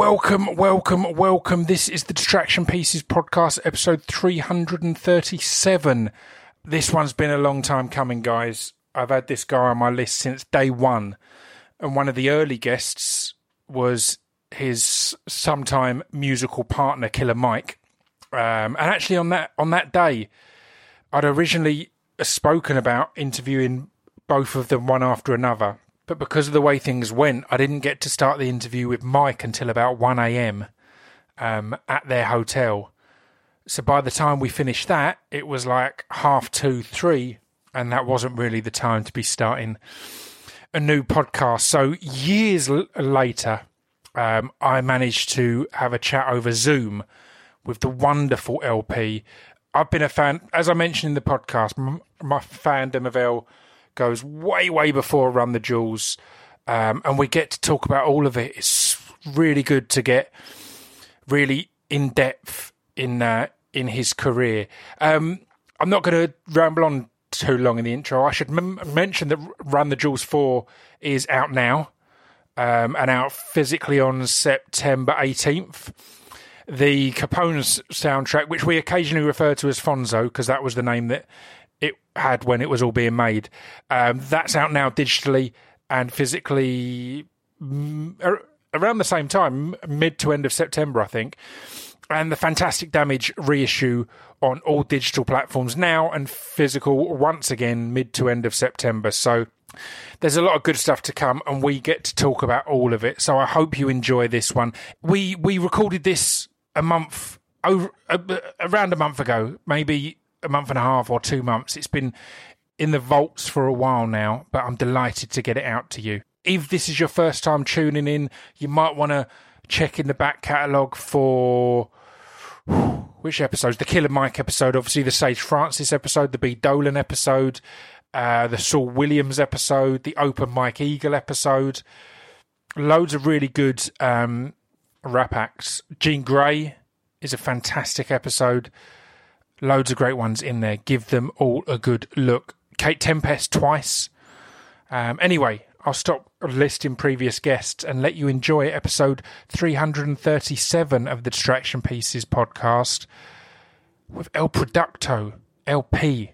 Welcome, welcome, welcome. This is the Distraction Pieces podcast, episode 337. This one's been a long time coming, guys. I've had this guy on my list since day one, and one of the early guests was his sometime musical partner, Killer Mike. Um, and actually, on that on that day, I'd originally spoken about interviewing both of them one after another, but because of the way things went, I didn't get to start the interview with Mike until about 1 a.m. Um, at their hotel. So by the time we finished that, it was like half two, three, and that wasn't really the time to be starting a new podcast. So years l- later, um, I managed to have a chat over Zoom with the wonderful LP. I've been a fan, as I mentioned in the podcast, m- my fandom of L goes way, way before Run the Jewels. Um, and we get to talk about all of it. It's really good to get really in depth in uh, in his career. Um, I'm not going to ramble on too long in the intro. I should m- mention that Run the Jewels 4 is out now um, and out physically on September 18th. The Capone's soundtrack, which we occasionally refer to as Fonzo, because that was the name that it had when it was all being made. Um, that's out now digitally and physically mm, around the same time, mid to end of September, I think. And the Fantastic Damage reissue on all digital platforms now and physical once again mid to end of September. So there's a lot of good stuff to come and we get to talk about all of it. So I hope you enjoy this one. We we recorded this a month over around a month ago, maybe a month and a half or two months. It's been in the vaults for a while now, but I'm delighted to get it out to you. If this is your first time tuning in, you might want to check in the back catalogue for which episodes? The Killer Mike episode, obviously the Sage Francis episode, the B Dolan episode, uh, the Saul Williams episode, the Open Mike Eagle episode. Loads of really good um, rap acts. Jean Grae is a fantastic episode. Loads of great ones in there. Give them all a good look. Kate Tempest twice. Um, anyway, I'll stop listing previous guests and let you enjoy episode 337 of the Distraction Pieces podcast with El Producto, LP.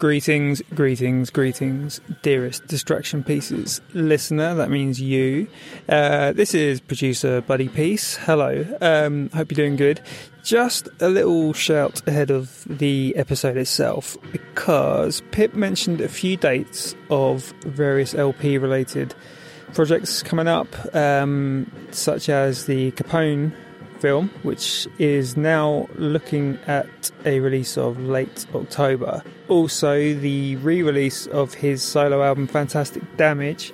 Greetings, greetings, greetings, dearest Distraction Pieces listener. That means you. Uh, this is producer Buddy Peace. Hello. Um, hope you're doing good. Just a little shout ahead of the episode itself because Pip mentioned a few dates of various LP related projects coming up, um, such as the Capone film, which is now looking at a release of late October. Also, the re release of his solo album Fantastic Damage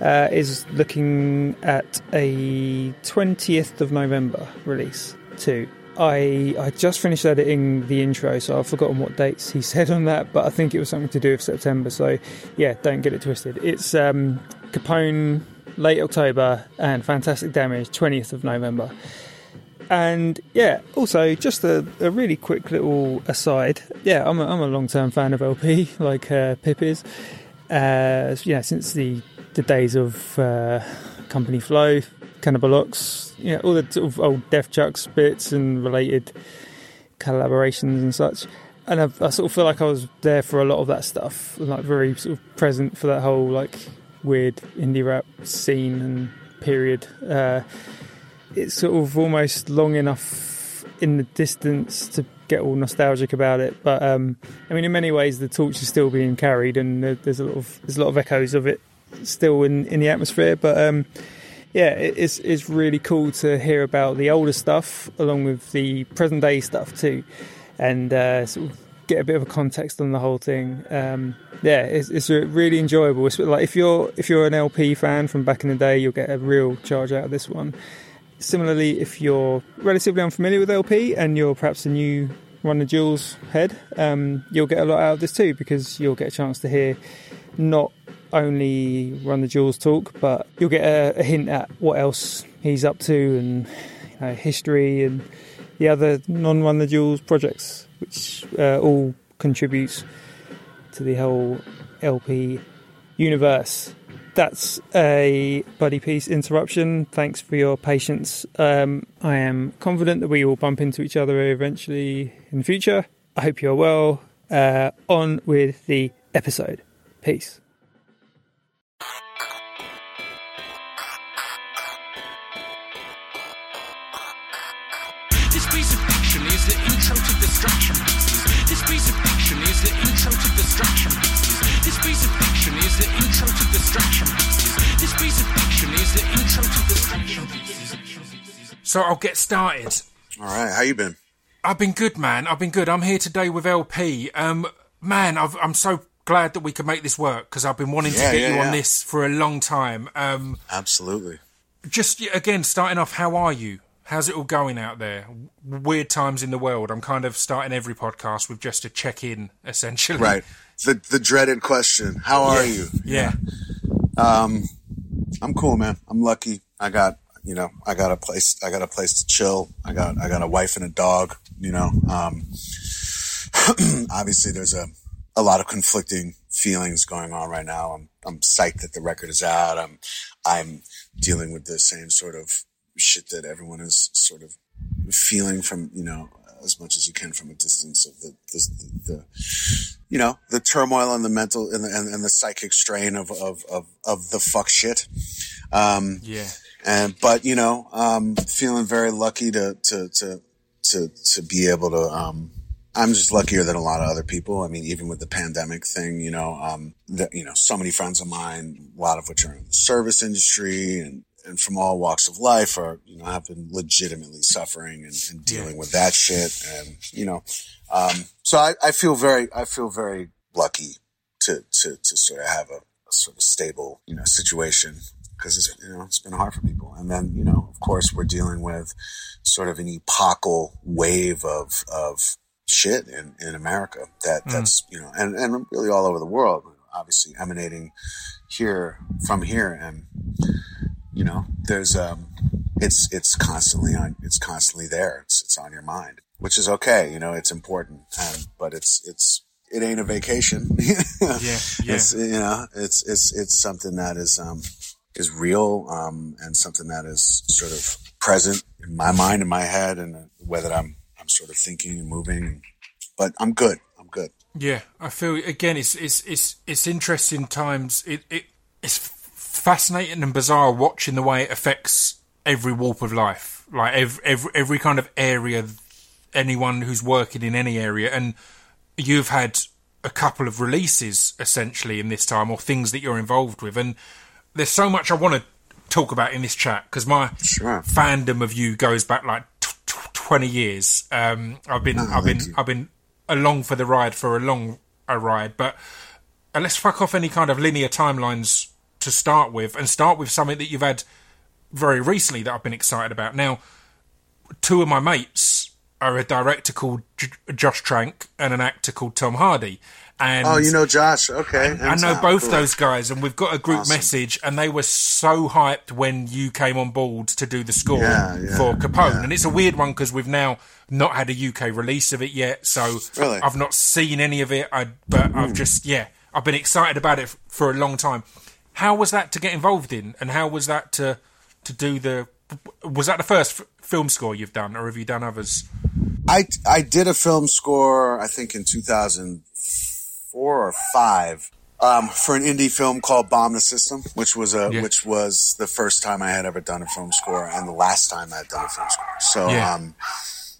uh, is looking at a 20th of November release, too. I I just finished editing the intro, so I've forgotten what dates he said on that, but I think it was something to do with September. So yeah, don't get it twisted. It's um, Capone late October and Fantastic Damage 20th of November. And yeah, also just a, a really quick little aside. Yeah, I'm a, I'm a long term fan of LP, like uh, Pip is. Uh, yeah, since the the days of uh, Company Flow, Cannibal Ox, yeah, all the sort of old Def Jux bits and related collaborations and such. And I've, I sort of feel like I was there for a lot of that stuff, like very sort of present for that whole like weird indie rap scene and period. Uh, it's sort of almost long enough in the distance to get all nostalgic about it. But um, I mean, in many ways, the torch is still being carried, and there's a lot of there's a lot of echoes of it still in, in the atmosphere. But um, yeah, it's it's really cool to hear about the older stuff along with the present day stuff too, and uh, sort of get a bit of a context on the whole thing. Um, yeah, it's, it's really enjoyable. It's like if you're if you're an LP fan from back in the day, you'll get a real charge out of this one. Similarly, if you're relatively unfamiliar with LP and you're perhaps a new Run the Jewels head, um, you'll get a lot out of this too because you'll get a chance to hear not only Run the Jewels talk, but you'll get a, a hint at what else he's up to and you know, history and the other non Run the Jewels projects, which uh, all contributes to the whole LP universe. That's a Buddy Peace interruption. Thanks for your patience. Um, I am confident that we will bump into each other eventually in the future. I hope you're well. Uh, on with the episode. Peace. So I'll get started. All right, how you been? I've been good, man. I've been good. I'm here today with LP. Um, man, I've, I'm so glad that we could make this work because I've been wanting Yeah, to get yeah, you on this for a long time. Um, Absolutely. just again, starting off, how are you? How's it all going out there? Weird times in the world. I'm kind of starting every podcast with just a check in, essentially. Right. The the dreaded question. How are you? Yeah. Um, I'm cool, man. I'm lucky. I got you know, I got a place I got a place to chill. I got I got a wife and a dog, you know. Um obviously there's a a lot of conflicting feelings going on right now. I'm I'm psyched that the record is out. I'm I'm dealing with the same sort of shit that everyone is sort of feeling from, you know, as much as you can from a distance of the the, the you know the turmoil and the mental and the, and, and the psychic strain of, of of of the fuck shit. Um, Yeah. And but you know, um, feeling very lucky to to to to to be able to. Um, I'm just luckier than a lot of other people. I mean, even with the pandemic thing, you know, um, that you know, so many friends of mine, a lot of which are in the service industry and and from all walks of life, are you know have been legitimately suffering and, and dealing with that shit, and you know, um, so I, I feel very I feel very lucky to to to sort of have a, a sort of stable you know situation because it's you know it's been hard for people. And then you know of course we're dealing with sort of an epochal wave of of shit in in America that that's you know and and really all over the world obviously emanating here from here. And you know there's um it's it's constantly on it's constantly there. It's it's on your mind which is okay you know it's important. Um, but it's it's it ain't a vacation. Yeah. Yeah. it's you know it's it's it's something that is um is real um and something that is sort of present in my mind in my head and that i'm i'm sort of thinking and moving but i'm good i'm good Yeah, I feel again. It's it's it's it's interesting times. It it it's fascinating and bizarre watching the way it affects every walk of life, like every every, every kind of area. Anyone who's working in any area, and you've had a couple of releases essentially in this time, or things that you're involved with, and there's so much I want to talk about in this chat because my Sure. fandom of you goes back like t- t- 20 years. Um, I've been I've been you. I've been along for the ride for a long a ride, but uh, let's fuck off any kind of linear timelines to start with, and start with something that you've had very recently that I've been excited about. Now, two of my mates are a director called J- Josh Trank and an actor called Tom Hardy. And oh you know josh okay I know Cool. both those guys, and we've got a group Awesome. message, and they were so hyped when you came on board to do the score Yeah, yeah, for Capone. yeah. And it's a weird one because we've now not had a UK release of it yet, so Really? I've not seen any of it. I, but I've hmm. just yeah, I've been excited about it f- for a long time. How was that to get involved in, and how was that to to do the? Was that the first f- film score you've done, or have you done others? I I did a film score I think in 2004 or 5 um, for an indie film called Bomb the System which was a Yeah. which was the first time I had ever done a film score and the last time I had done a film score. So Yeah. um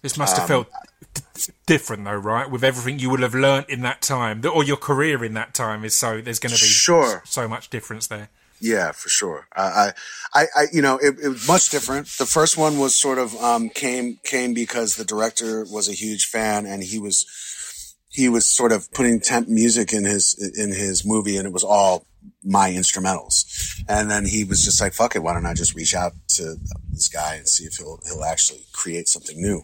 This must have felt d- different, though, right? With everything you would have learnt in that time, or your career in that time is so. There's going to be Sure. so much difference there. Yeah, for sure. I, I, I, I you know, it, it was much different. The first one was sort of um, came came because the director was a huge fan, and he was he was sort of putting temp music in his in his movie, and it was all my instrumentals. And then he was just like, "Fuck it, why don't I just reach out to this guy and see if he'll he'll actually create something new?"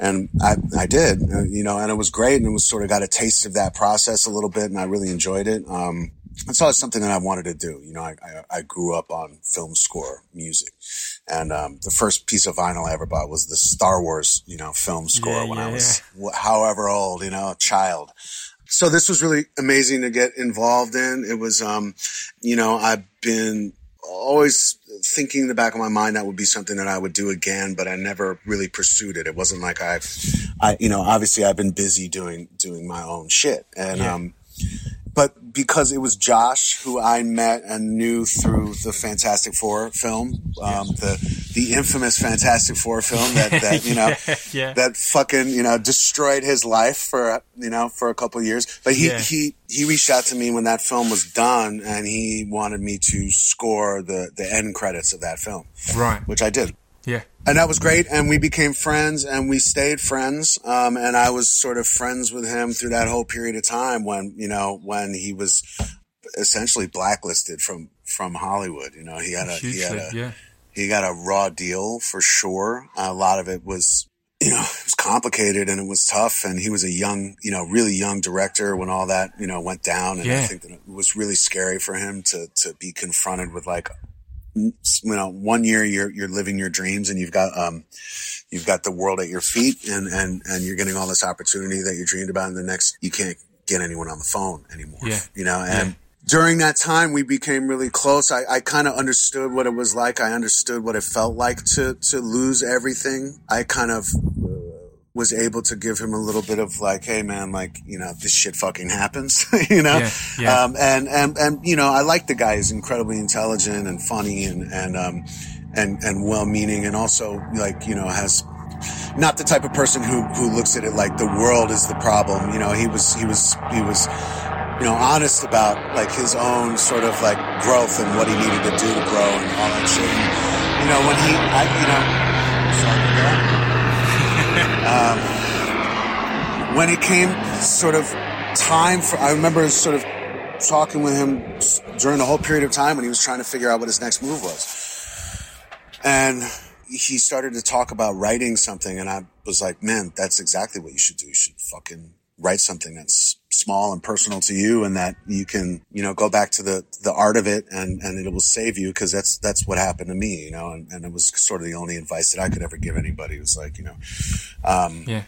And I I did, you know, and it was great, and it was sort of got a taste of that process a little bit, and I really enjoyed it. Um, it's something that I wanted to do. You know, I, I, I grew up on film score music. And, um, the first piece of vinyl I ever bought was the Star Wars, you know, film score Yeah, when yeah, I was wh- however old, you know, a child. so this was really amazing to get involved in. It was, um, you know, I've been always thinking in the back of my mind that would be something that I would do again, but I never really pursued it. It wasn't like I've, I, you know, obviously I've been busy doing, doing my own shit. And, Yeah. um, but because it was Josh who I met and knew through the Fantastic Four film, um, the, the infamous Fantastic Four film that, that, you know, Yeah, that fucking, you know, destroyed his life for, you know, for a couple of years. But he, Yeah. he, he reached out to me when that film was done and he wanted me to score the, the end credits of that film, Right. which I did. Yeah. And that was great. And we became friends and we stayed friends. Um, and I was sort of friends with him through that whole period of time when, you know, when he was essentially blacklisted from, from Hollywood. You know, he had a, he had a, Yeah. he got a raw deal for sure. A lot of it was, you know, it was complicated and it was tough. And he was a young, you know, really young director when all that, you know, went down. And I think that it was really scary for him to, to be confronted with like, you know, one year you're, you're living your dreams and you've got, um, you've got the world at your feet and, and, and you're getting all this opportunity that you dreamed about. And the next, you can't get anyone on the phone anymore, Yeah. you know, and, during that time, we became really close. I, I kind of understood what it was like. I understood what it felt like to, to lose everything. I kind of was able to give him a little bit of like, Hey man, like, you know, this shit fucking happens, you know? Yeah, yeah. Um, and, and, and, you know, I like the guy. He's incredibly intelligent and funny and, and, um, and, and well meaning and also like, you know, has, not the type of person who, who looks at it like the world is the problem. You know, he was, he was, he was, you know, honest about like his own sort of like growth and what he needed to do to grow and all that shit. And, you know, when he, I, you know, sorry. Um, when it came sort of time for, I remember sort of talking with him during the whole period of time when he was trying to figure out what his next move was. And he started to talk about writing something and I was like, man, that's exactly what you should do. You should fucking write something that's small and personal to you and that you can, you know, go back to the, the art of it and, and it will save you. Cause that's, that's what happened to me, you know, and, and it was sort of the only advice that I could ever give anybody. It was like, you know, um, Yeah.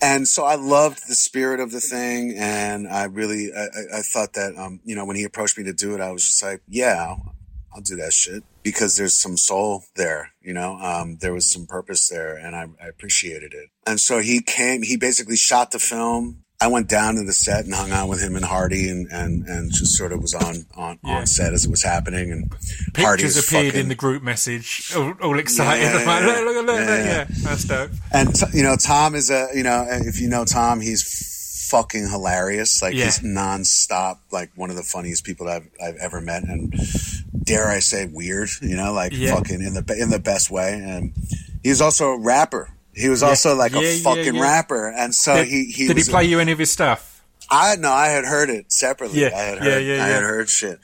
and so I loved the spirit of the thing, and I really, I, I- thought that, um, you know, when he approached me to do it, I was just like, yeah, I'll, I'll do that shit because there's some soul there, you know, um, there was some purpose there, and I, I appreciated it. And so he came, he basically shot the film. I went down to the set and hung out with him and Hardy, and and and just sort of was on on, Yeah. on set as it was happening, and Hardy Pictures was appeared fucking- in the group message, all, all excited. Yeah, like, yeah, look, look, look, look, yeah, that's dope. And t- you know, Tom is a you know, if you know Tom, he's fucking hilarious. Like he's nonstop, like one of the funniest people that I've I've ever met, and dare I say, weird. You know, like fucking in the in the best way. And he's also a rapper. He was also like Yeah, a fucking yeah. rapper, and so Did, he he did he play you any of his stuff? I no, I had heard it separately. Yeah, I had yeah, heard, yeah, I had heard shit.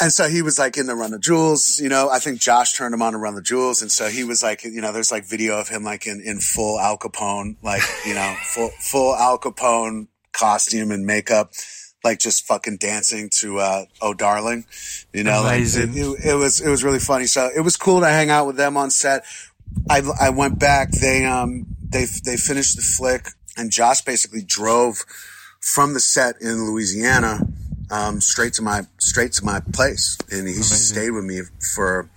And so he was like in the Run the Jewels, you know. I think Josh turned him on to Run the Jewels, and so he was like, you know, there's like video of him like in in full Al Capone, like you know, full full Al Capone costume and makeup, like just fucking dancing to uh "Oh Darling," you know. Amazing. Like, it, it was it was really funny. So it was cool to hang out with them on set. I I went back. They um they they finished the flick, and Josh basically drove from the set in Louisiana um, straight to my straight to my place, and he stayed with me for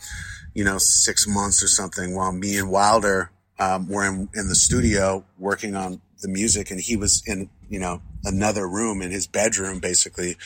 you know six months or something while me and Wilder um, were in, in the studio working on the music, and he was in you know another room in his bedroom, basically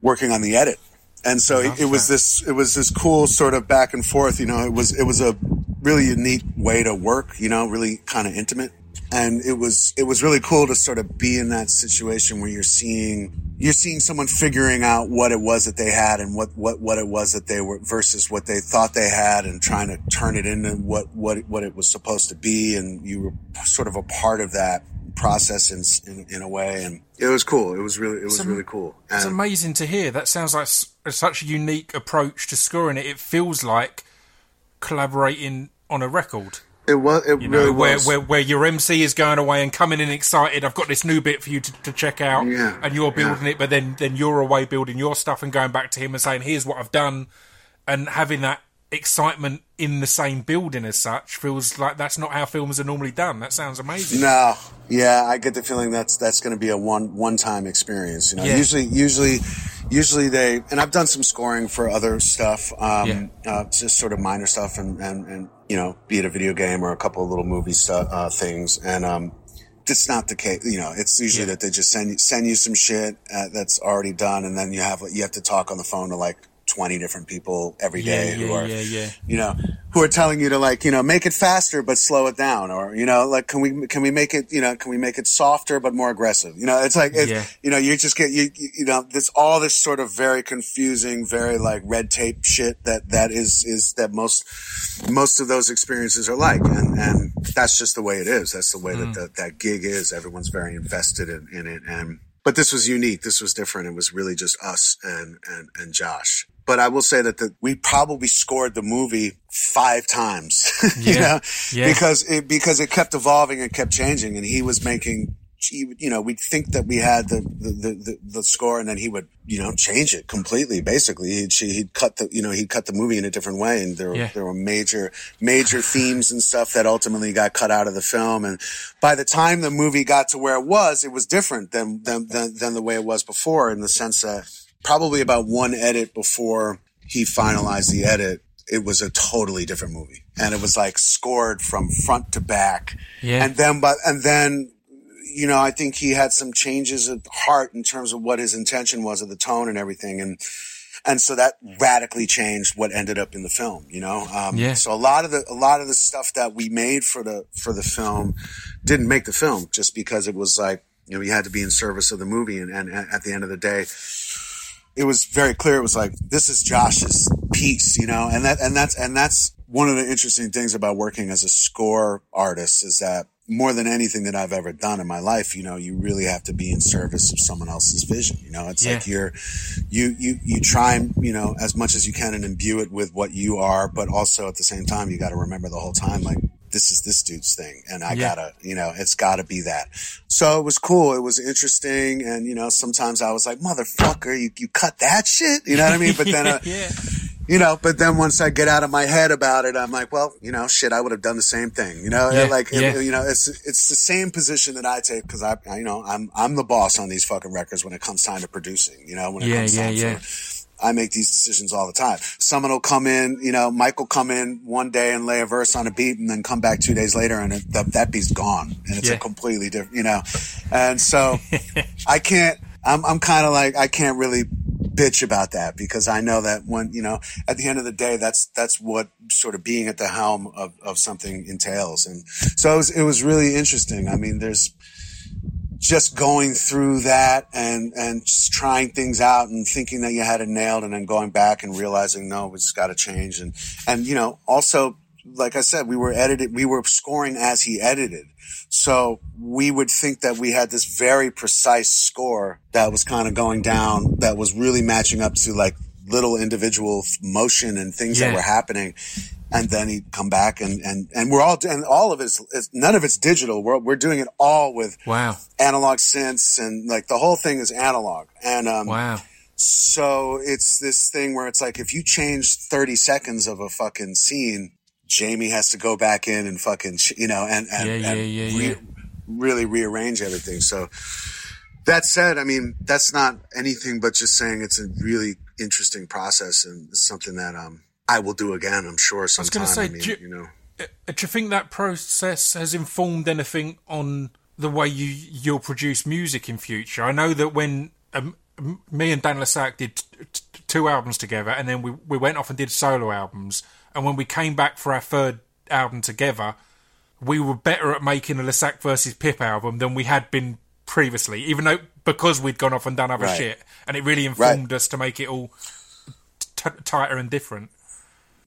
working on the edit. And so it, it was this it was this cool sort of back and forth. You know, it was it was a really unique way to work. You know, really kind of intimate and it was it was really cool to sort of be in that situation where you're seeing you're seeing someone figuring out what it was that they had and what what what it was that they were versus what they thought they had and trying to turn it into what what what it was supposed to be and you were sort of a part of that process in in, in a way and it was cool it was really it was am- really cool It's amazing to hear. That sounds like such a unique approach to scoring it. It feels like collaborating on a record. It was it You know, really where, was where where your MC is going away and coming in excited. I've got this new bit for you to, to check out, Yeah, and you're yeah. building it. But then then you're away building your stuff and going back to him and saying, "Here's what I've done," and having that excitement in the same building as such feels like that's not how films are normally done. That sounds amazing. No, yeah, I get the feeling that's that's going to be a one one time experience. You know, Yeah. usually usually usually they and I've done some scoring for other stuff, um, Yeah. uh, just sort of minor stuff, and and and you know, be it a video game or a couple of little movie stuff uh, things, and um. It's not the case, you know. It's usually Yeah. that they just send you send you some shit uh, that's already done, and then you have you have to talk on the phone to like twenty different people every day Yeah, who yeah, are yeah, you know, who are telling you to like, you know, make it faster but slow it down, or you know, like, can we can we make it, you know, can we make it softer but more aggressive? You know, it's like, it's, you know, you just get you, you know, this all this sort of very confusing, very like red tape shit that that is is that most most of those experiences are like, and and that's just the way it is. That's the way that mm. that that gig is. Everyone's very invested in, in it, and but this was unique. This was different. It was really just us and and and Josh. But I will say that the, we probably scored the movie five times, you know, Yeah. because it because it kept evolving and kept changing, and he was making. He, you know, we'd think that we had the, the, the, the, score and then he would, you know, change it completely. Basically, he'd, he'd cut the, you know, he'd cut the movie in a different way. And there, were Yeah. there were major, major themes and stuff that ultimately got cut out of the film. And by the time the movie got to where it was, it was different than, than, than, than the way it was before in the sense that probably about one edit before he finalized the edit, it was a totally different movie. And it was like scored from front to back. Yeah. And then, but, and then, you know, I think he had some changes of heart in terms of what his intention was of the tone and everything. And, and so that radically changed what ended up in the film, you know? Um, Yeah. so a lot of the, a lot of the stuff that we made for the, for the film didn't make the film just because it was like, you know, we had to be in service of the movie. And, and at the end of the day, it was very clear. It was like, this is Josh's piece, you know, and that, and that's, and that's one of the interesting things about working as a score artist is that more than anything that I've ever done in my life, you know, you really have to be in service of someone else's vision. You know, it's Yeah. like you're, you, you, you try and, you know, as much as you can and imbue it with what you are, but also at the same time, you got to remember the whole time, like, this is this dude's thing. And I Yeah. gotta, you know, it's gotta be that. So it was cool. It was interesting. And, you know, sometimes I was like, motherfucker, you, you cut that shit. You know what I mean? But then, uh, yeah. you know, but then once I get out of my head about it, I'm like, well, you know, shit, I would have done the same thing. You know, Yeah, like, it- you know, it's it's the same position that I take because I, I, you know, I'm I'm the boss on these fucking records when it comes time to producing. You know, when it Yeah, comes yeah, time yeah. I make these decisions all the time. Someone will come in, you know, Mike will come in one day and lay a verse on a beat and then come back two days later and it, that, that beat's gone and it's Yeah. a completely different, you know. And so I can't, I'm, I'm kind of like, I can't really bitch about that because I know that when, you know, at the end of the day, that's, that's what sort of being at the helm of, of something entails. And so it was, it was really interesting. I mean, there's, just going through that and and just trying things out and thinking that you had it nailed and then going back and realizing no it's got to change. And and you know also like I said we were edited we were scoring as he edited. So we would think that we had this very precise score that was kind of going down that was really matching up to like little individual motion and things Yeah. that were happening and then he'd come back and and and we're all and all of it's, it's none of it's digital we're we're doing it all with Wow. analog synths and like the whole thing is analog. And um, Wow. so it's this thing where it's like if you change 30 seconds of a fucking scene, Jamie has to go back in and fucking, you know, and, and, Yeah, and yeah, re- yeah. really rearrange everything. So that said, I mean, that's not anything but just saying it's a really interesting process and it's something that um, I will do again, I'm sure, was sometime. gonna say, I mean, do you- you know. Uh, Do you think that process has informed anything on the way you you'll produce music in future? I know that when um, me and Dan le Sac did t- t- two albums together, and then we we went off and did solo albums, and when we came back for our third album together, we were better at making a le Sac versus Pip album than we had been previously, even though because we'd gone off and done other Right. shit, and it really informed us to make it all t- tighter and different.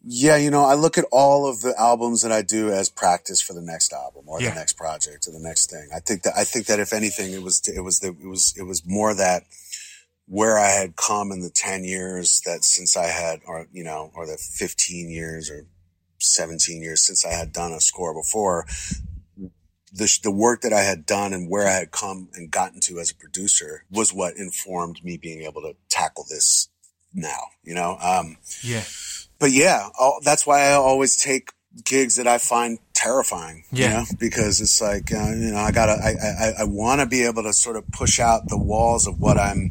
Yeah, you know, I look at all of the albums that I do as practice for the next album or Yeah. the next project or the next thing. I think that I think that if anything, it was it was the, it was it was more that where I had come in the ten years that since I had, or you know, or the fifteen years or seventeen years since I had done a score before. The, the work that I had done and where I had come and gotten to as a producer was what informed me being able to tackle this now, you know? Um, Yeah, but yeah, all, that's why I always take gigs that I find terrifying. Yeah. You know? Because it's like, uh, you know, I gotta, I, I, I want to be able to sort of push out the walls of what I'm,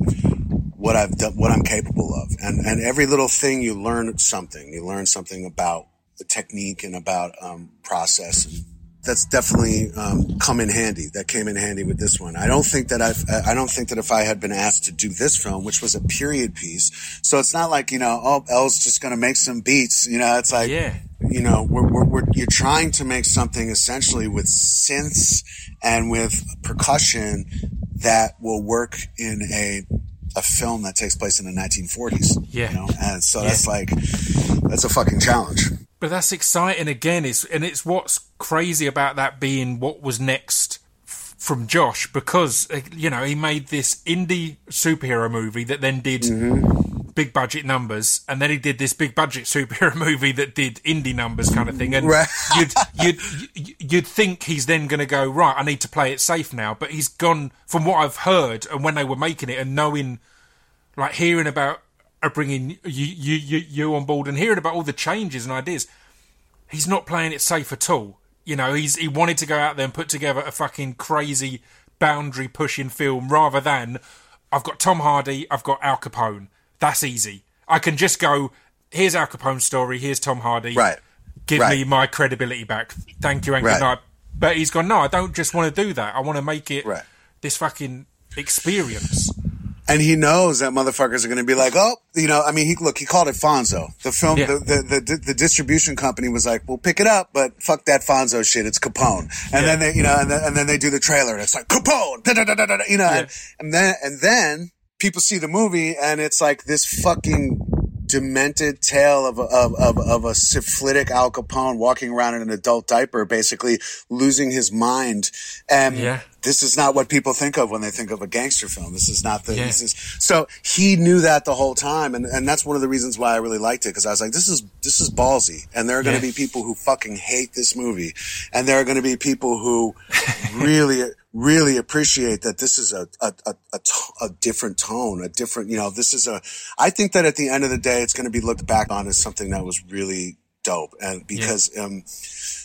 what I've done, what I'm capable of. And, and every little thing you learn something, you learn something about the technique and about, um, process. And that's definitely, um, come in handy. That came in handy with this one. I don't think that I've, I don't think that if I had been asked to do this film, which was a period piece, so it's not like, you know, oh, El's just going to make some beats. You know, it's like, Yeah. you know, we're, we're, we're, you're trying to make something essentially with synths and with percussion that will work in a, a film that takes place in the 1940s. Yeah. You know, and so Yeah. that's like, that's a fucking challenge. But that's exciting again. It's and it's what's crazy about that being what was next f- from Josh because uh, you know he made this indie superhero movie that then did Mm-hmm. Big budget numbers, and then he did this big budget superhero movie that did indie numbers kind of thing. And Right. you'd you'd you'd think he's then going to go right. I need to play it safe now, but he's gone from what I've heard and when they were making it and knowing like hearing about uh, bringing you, you you you on board and hearing about all the changes and ideas. He's not playing it safe at all. You know, he's he wanted to go out there and put together a fucking crazy boundary pushing film rather than I've got Tom Hardy, I've got Al Capone. That's easy. I can just go. Here's Al Capone's story. Here's Tom Hardy. Right. Give Right. me my credibility back. Thank you and Right. good night. But he's gone. No, I don't just want to do that. I want to make it Right. this fucking experience. And he knows that motherfuckers are going to be like, oh, you know, I mean, he look, he called it Fonzo. The film, Yeah. the, the, the, the distribution company was like, we'll pick it up, but fuck that Fonzo shit. It's Capone. And then they, you know, and then, and then they do the trailer and it's like Capone, da, da, da, da, da, you know, and, and then, and then people see the movie and it's like this fucking demented tale of a, of, of, of a syphilitic Al Capone walking around in an adult diaper, basically losing his mind. And Yeah. this is not what people think of when they think of a gangster film. This is not the, Yeah. this is, so he knew that the whole time. And, and that's one of the reasons why I really liked it. Cause I was like, this is, this is ballsy. And there are going to Yeah. be people who fucking hate this movie. And there are going to be people who really, really appreciate that this is a, a, a, a, t- a different tone, a different, you know, this is a, I think that at the end of the day, it's going to be looked back on as something that was really dope. And because, um,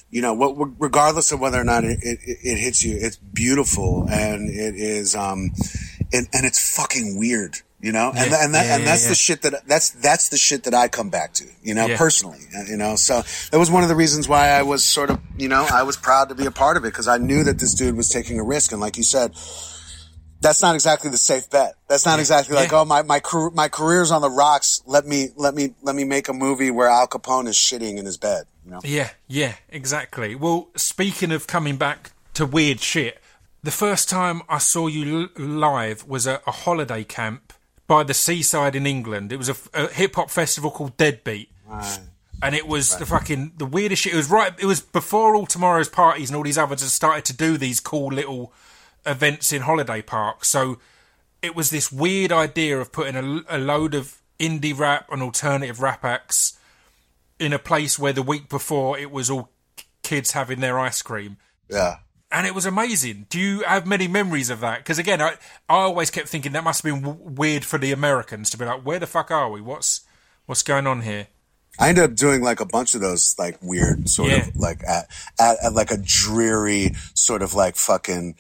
you know, what, regardless of whether or not it, it, it hits you, it's beautiful and it is, um, and, and it's fucking weird, you know, and, Yeah, and that, yeah, and that's yeah. the shit that, that's, that's the shit that I come back to, you know, personally, you know, so that was one of the reasons why I was sort of, you know, I was proud to be a part of it because I knew that this dude was taking a risk. And like you said, that's not exactly the safe bet. That's not exactly like, oh, my, my, car- my career's on the rocks. Let me, let me, let me make a movie where Al Capone is shitting in his bed, you know? Yeah, yeah, exactly. Well, speaking of coming back to weird shit, the first time I saw you live was at a holiday camp by the seaside in England. It was a, a hip hop festival called Deadbeat. And it was the fucking the weirdest shit. It was right. It was before all tomorrow's parties and all these others had started to do these cool little events in holiday parks. So it was this weird idea of putting a, a load of indie rap and alternative rap acts in a place where the week before it was all kids having their ice cream. Yeah. And it was amazing. Do you have many memories of that? Because again, I, I always kept thinking that must have been w- weird for the Americans to be like, where the fuck are we? What's what's going on here? I ended up doing like a bunch of those like weird sort Yeah. of like at, at, at like a dreary sort of like fucking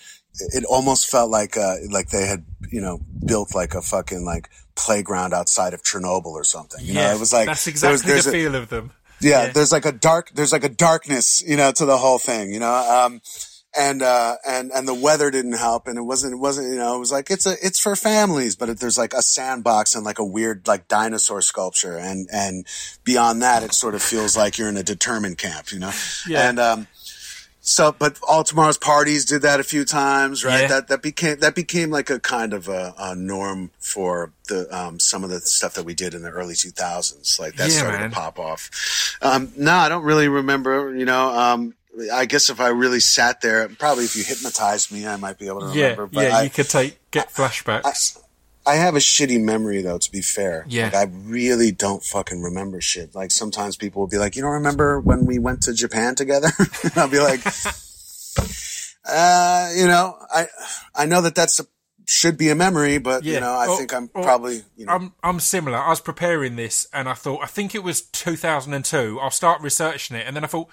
it almost felt like uh like they had you know built like a fucking like playground outside of Chernobyl or something you know it was like that's there exactly was- there's the a- feel of them. yeah, Yeah. there's like a dark there's like a darkness you know to the whole thing you know um and uh and and the weather didn't help and it wasn't it wasn't you know it was like it's a it's for families but it, there's like a sandbox and like a weird like dinosaur sculpture and and beyond that it sort of feels like you're in a determined camp you know Yeah. and um so but all tomorrow's parties did that a few times right Yeah. that that became that became like a kind of a, a norm for the um some of the stuff that we did in the early 2000s like that Yeah, started man. to pop off um no i don't really remember you know um I guess if I really sat there, probably if you hypnotized me, I might be able to Yeah, remember. But yeah, I, you could take get flashbacks. I have a shitty memory though, to be fair. Yeah. Like, I really don't fucking remember shit. Like sometimes people will be like, you don't remember when we went to Japan together? and I'll be like, uh, you know, I, I know that that's should be a memory, but Yeah. you know, I Or- think I'm probably, you know, I'm I'm similar. I was preparing this, and I thought I think it was 2002. I'll start researching it, and then I thought,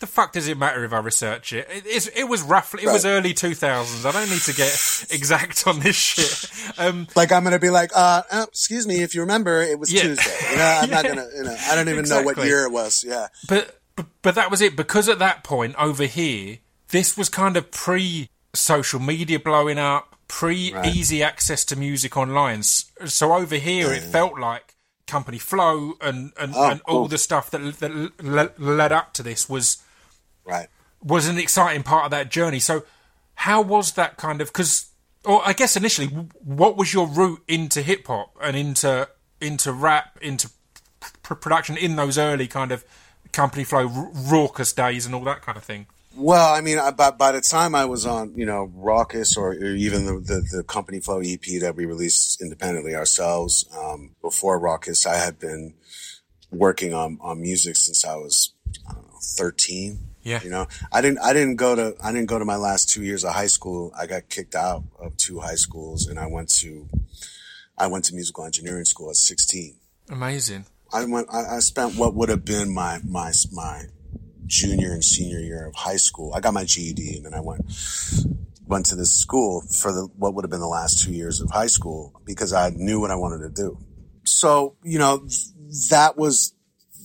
the fuck does it matter if I research it? It, it's, it was roughly, it was early 2000s. I don't need to get exact on this shit. Um, like I'm gonna be like, uh, uh, excuse me, if you remember, it was Yeah. Tuesday. You know, I'm not gonna, you know, I don't even know what year it was. Yeah, but, but but that was it because at that point over here, this was kind of pre social media blowing up, pre Right. easy access to music online. So over here, it felt like company flow and and, Oh, and all cool. the stuff that that led up to this was right. was an exciting part of that journey. So, how was that kind of? Because, or I guess initially, what was your route into hip hop and into into rap, into pr- production in those early kind of company flow, r- Rawkus days, and all that kind of thing? Well, I mean, I, by, by the time I was on, you know, Rawkus or, or even the, the, the Company Flow EP that we released independently ourselves, um, before Rawkus, I had been working on, on music since I was, I don't know, 13. Yeah. You know, I didn't, I didn't go to, I didn't go to my last two years of high school. I got kicked out of two high schools and I went to, I went to musical engineering school at 16. Amazing. I went. I, I spent what would have been my my my junior and senior year of high school. I got my GED, and then I went went to this school for the what would have been the last two years of high school because I knew what I wanted to do. So you know that was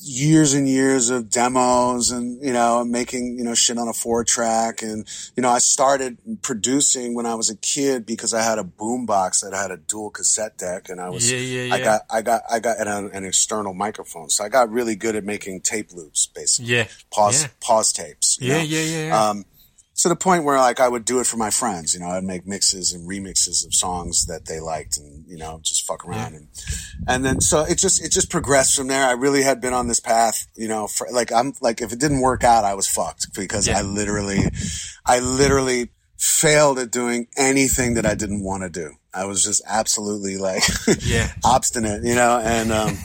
years and years of demos and you know making you know shit on a four track and you know I started producing when I was a kid because I had a boombox that had a dual cassette deck and I was Yeah, yeah, yeah. I got I got I got an, an external microphone so I got really good at making tape loops basically Yeah. pause pause tapes you Yeah, know? yeah, yeah, yeah. um to the point where like I would do it for my friends, you know, I'd make mixes and remixes of songs that they liked and, you know, just fuck around and, and then so it just, it just progressed from there. I really had been on this path, you know, for like, I'm like, if it didn't work out, I was fucked because Yeah. I literally, I literally failed at doing anything that I didn't want to do. I was just absolutely like Yeah. obstinate, you know, and, um,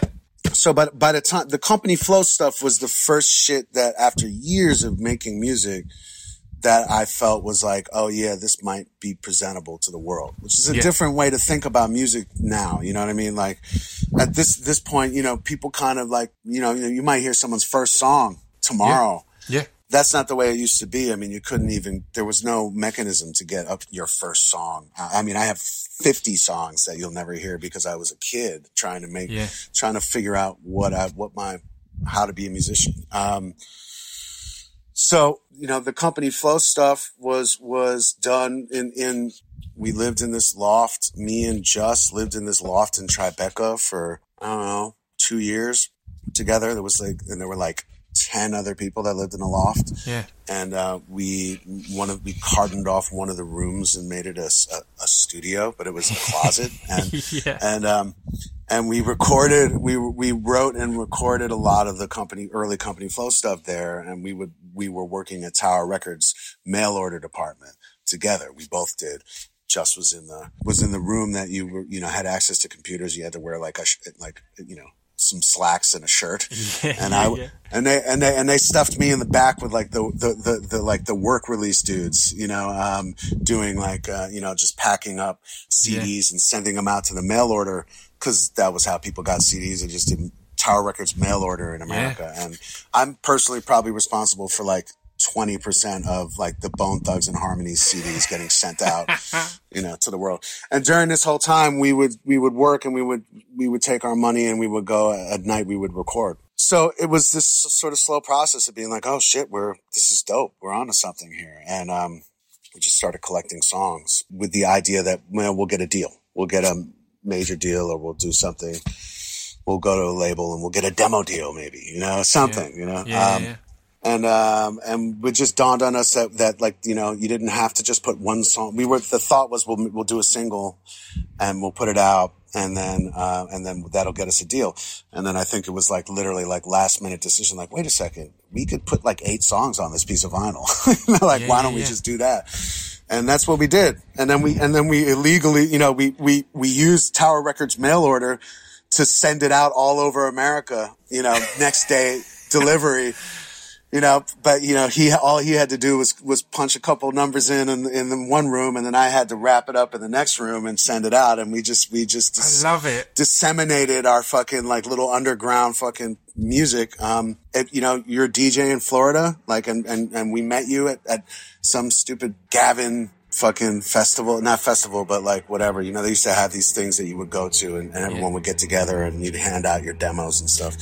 so by, by the time the company flow stuff was the first shit that after years of making music that I felt was like, oh yeah, this might be presentable to the world, which is a Yeah. different way to think about music now. You know what I mean? Like at this, this point, you know, people kind of like, you know, you, you might hear someone's first song tomorrow. Yeah. That's not the way it used to be. I mean, you couldn't even, there was no mechanism to get up your first song. I I mean, I have 50 songs that you'll never hear because I was a kid trying to make, Yeah. trying to figure out what I, what my, how to be a musician. Um, so, you know, the company flow stuff was, was done in, in, we lived in this loft. Me and Jus lived in this loft in Tribeca for, I don't know, two years together. There was like, and there were like 10 other people that lived in a loft Yeah. and uh, we one of we cartoned off one of the rooms and made it a studio, but it was a closet, and Yeah. and um, and we recorded we we wrote and recorded a lot of the company early company flow stuff there, and we would we were working at Tower Records mail order department together. We both did. Jus was in the was in the room that you were you know had access to computers. You had to wear like a like you know some slacks and a shirt and I yeah. and they and they and they stuffed me in the back with like the the the, the like the work release dudes, you know, um, doing like uh, you know just packing up CDs and sending them out to the mail order because that was how people got CDs. They just did Tower Records mail order in America, and I'm personally probably responsible for like. 20% of like the Bone Thugs and Harmony CDs getting sent out, you know, to the world. And during this whole time, we would, we would work and we would, we would take our money and we would go at night, we would record. So it was this sort of slow process of being like, oh shit, we're, this is dope. We're onto something here. And, um, we just started collecting songs with the idea that, well, we'll get a deal. We'll get a major deal or we'll do something. We'll go to a label and we'll get a demo deal, maybe, you know, something, you know? Yeah. Um, yeah. And um and it just dawned on us that that like you know you didn't have to just put one song. We were the thought was we'll we'll do a single and we'll put it out and then uh and then that'll get us a deal. And then i think it was like literally like last minute decision like wait a second we could put like eight songs on this piece of vinyl. Like Yeah, why yeah, don't we yeah. just do that? And that's what we did. And then we and then we illegally you know we we we used tower records mail order to send it out all over america you know next day delivery you know, but you know, he all he had to do was was punch a couple numbers in in, in the one room, and then I had to wrap it up in the next room and send it out, and we just we just dis- I love it. disseminated our fucking like little underground fucking music. Um, it, you know, you're a DJ in Florida, like, and and and we met you at at some stupid Gavin fucking festival, not festival, but like whatever. You know, they used to have these things that you would go to, and, and everyone would get together and you'd hand out your demos and stuff.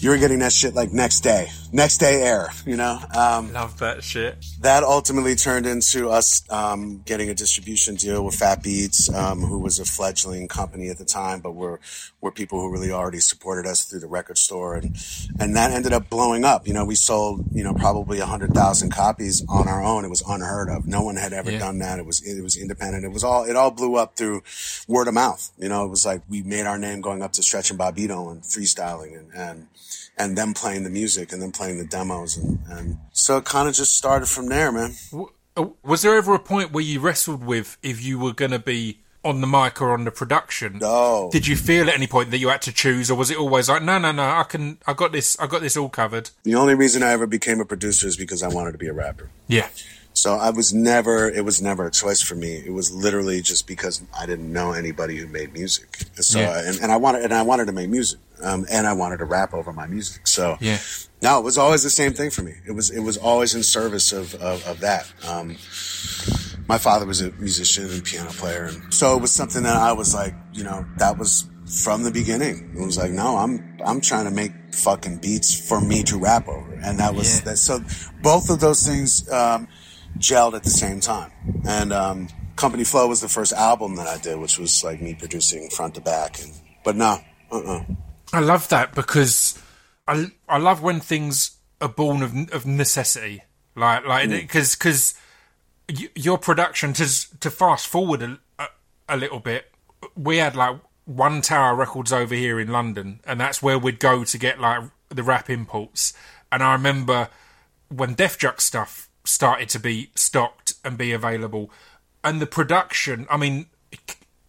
You were getting that shit like next day, next day air, you know? Um, Love that shit. that ultimately turned into us um, getting a distribution deal with Fat Beats, um, who was a fledgling company at the time, but were were people who really already supported us through the record store, and and that ended up blowing up. You know, we sold you know probably a hundred thousand copies on our own. It was unheard of. No one had ever Yeah. done that. It was it was independent. It was all it all blew up through word of mouth. You know, it was like we made our name going up to Stretch and Bobbito and freestyling and and and them playing the music and then playing the demos and, and so it kind of just started from there man uh, Was there ever a point where you wrestled with if you were going to be on the mic or on the production? no Did you feel at any point that you had to choose, or was it always like, no, no, no, I can, I got this, I got this all covered? the only reason i ever became a producer is because i wanted to be a rapper Yeah, so i was never it was never a choice for me it was literally just because i didn't know anybody who made music so Yeah. and, and i wanted and i wanted to make music um, and i wanted to rap over my music so yeah, No, it was always the same thing for me. It was it was always in service of of, of that. Um, my father was a musician and piano player, and so it was something that I was like, you know, that was from the beginning. It was like, no, I'm I'm trying to make fucking beats for me to rap over, and that was Yeah. that. So both of those things um, gelled at the same time, and um, Company Flow was the first album that I did, which was like me producing front to back, and but no, uh, uh I love that because I, I love when things are born of of necessity, like like because because your production to to fast forward a, a, a little bit, we had like one tower records over here in London, and that's where we'd go to get like the rap imports. And I remember when Def Jux stuff started to be stocked and be available, and the production. I mean,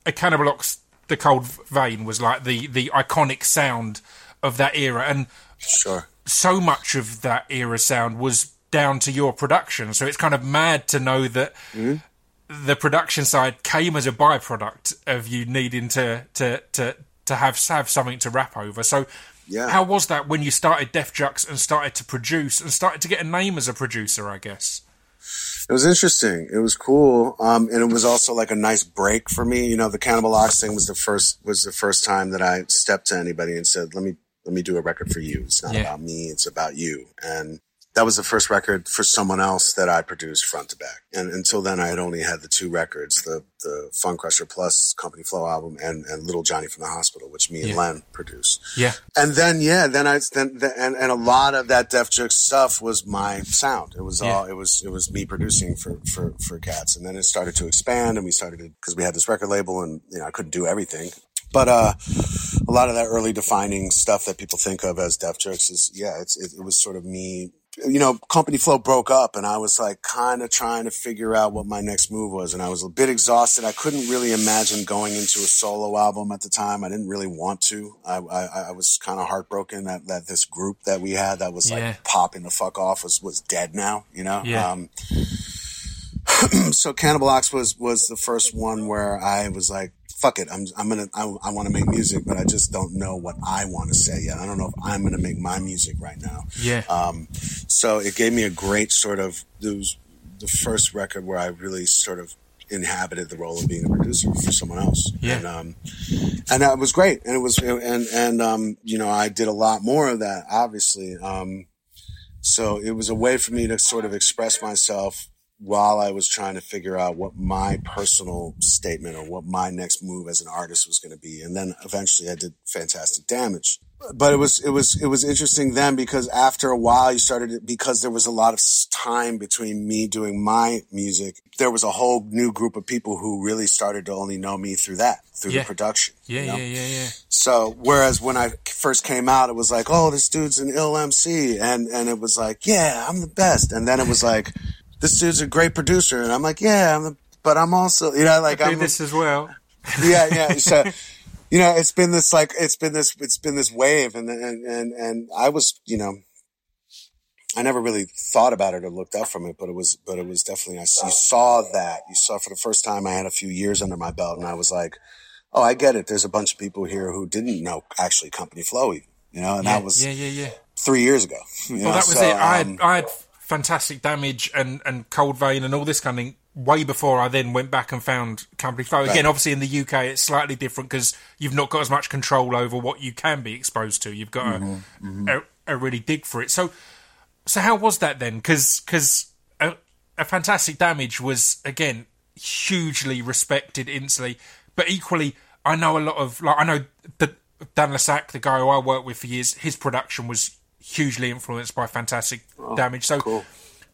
a Cannibal Ox, the Cold Vein was like the the iconic sound of that era, and sure. so much of that era sound was down to your production. So it's kind of mad to know that the production side came as a byproduct of you needing to to to to have have something to rap over. So. Yeah. How was that when you started Def Jux and started to produce and started to get a name as a producer? I guess. It was interesting. It was cool, um, and it was also like a nice break for me. You know, the Cannibal Ox thing was the first was the first time that I stepped to anybody and said, "Let me let me do a record for you. It's not Yeah. about me. It's about you." And that was the first record for someone else that I produced front to back. And until then, I had only had the two records: the the Funcrusher Plus Company Flow album and and Little Johnny from the Hospital, which me and Yeah. Len produced. Yeah. And then yeah, then I then the, and and a lot of that Def Jux stuff was my sound. It was Yeah. all it was it was me producing for for for Cats, and then it started to expand, and we started to, because we had this record label, and you know I couldn't do everything. But uh, a lot of that early defining stuff that people think of as Def Jux is yeah, it's it, it was sort of me. You know, Company Flow broke up, and I was like kind of trying to figure out what my next move was, and I was a bit exhausted. I couldn't really imagine going into a solo album at the time. I didn't really want to. I I, I was kind of heartbroken that that this group that we had that was like Yeah. popping the fuck off was was dead now. You know. Yeah. Um, so Cannibal Ox was was the first one where I was like, "Fuck it, I'm I'm gonna I, I want to make music, but I just don't know what I want to say yet. I don't know if I'm gonna make my music right now." Yeah. Um, so it gave me a great sort of it was the first record where I really sort of inhabited the role of being a producer for someone else. Yeah. And um, and that was great. And it was and and um, you know I did a lot more of that, obviously. Um, so it was a way for me to sort of express myself while I was trying to figure out what my personal statement or what my next move as an artist was going to be. And then eventually I did fantastic damage. But it was, it was, it was interesting then because after a while you started, because there was a lot of time between me doing my music, there was a whole new group of people who really started to only know me through that, through Yeah. the production. yeah, you know? yeah, yeah, yeah. So whereas when I first came out, it was like, oh, this dude's an ill MC, and and it was like, yeah, I'm the best. And then it was like, this dude's a great producer, and I'm like, yeah, I'm the, but I'm also, you know, like Do I'm, this as well. yeah, yeah. So, you know, it's been this like, it's been this, it's been this wave, and and and and I was, you know. I never really thought about it or looked up from it, but it was, but it was definitely, I, you saw that. You saw for the first time I had a few years under my belt and I was like, oh, I get it. There's a bunch of people here who didn't know actually Company Flow, you know, and yeah, that was yeah, yeah, yeah. three years ago. you Well, know, that was so, it. I had, um, I had fantastic damage and, and cold vein and all this kind of thing way before I then went back and found Company Flow. Again, Right. obviously in the UK, it's slightly different because you've not got as much control over what you can be exposed to. You've got Mm-hmm, to a, a really dig for it. So, so how was that then? Because a, a fantastic damage was again hugely respected instantly, but equally, I know a lot of like I know that Dan le Sac, the guy who I worked with for years, his production was hugely influenced by Fantastic Damage. So, cool.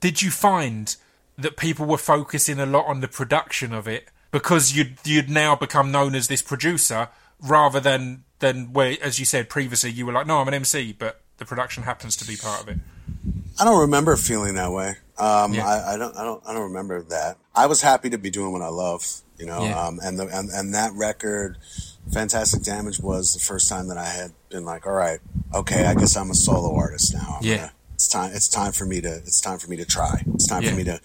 did you find that people were focusing a lot on the production of it because you'd you'd now become known as this producer rather than than where, as you said previously, you were like, no, I'm an MC, but the production happens to be part of it. I don't remember feeling that way. Um, Yeah. I, I don't, I don't, I don't remember that. I was happy to be doing what I love, you know, Yeah. um, and the, and, and that record, Fantastic Damage was the first time that I had like, all right, okay, I guess I'm a solo artist now. I'm Yeah. gonna- it's time, it's time for me to, it's time for me to try. It's time Yeah. for me to,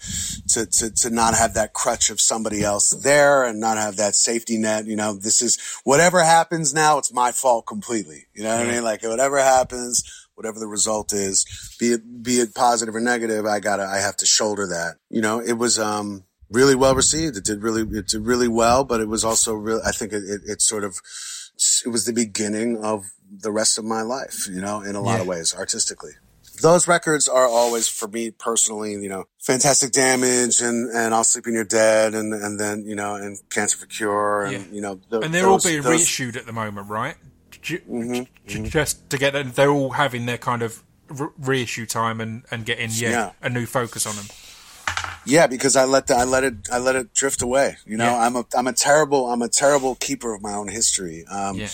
to, to, to not have that crutch of somebody else there and not have that safety net. You know, this is whatever happens now, it's my fault completely. You know what I mean? Like whatever happens, whatever the result is, be it be it positive or negative, I gotta I have to shoulder that. You know, it was um really well received. It did really it did really well, but it was also real. I think it, it, it sort of it was the beginning of the rest of my life. You know, in a lot Yeah. of ways, artistically. Those records are always for me personally, you know, fantastic damage and, and I'll sleep when you're dead and, and then, you know, and cancer for cure and, Yeah. you know, th- And they're those- all being those- reissued at the moment, right? Mm-hmm, ju- Just to get them, they're all having their kind of re- reissue time and, and getting yeah, Yeah. a new focus on them. Yeah, because I let the, I let it I let it drift away. You know, Yeah. I'm a I'm a terrible I'm a terrible keeper of my own history. Um, Yeah.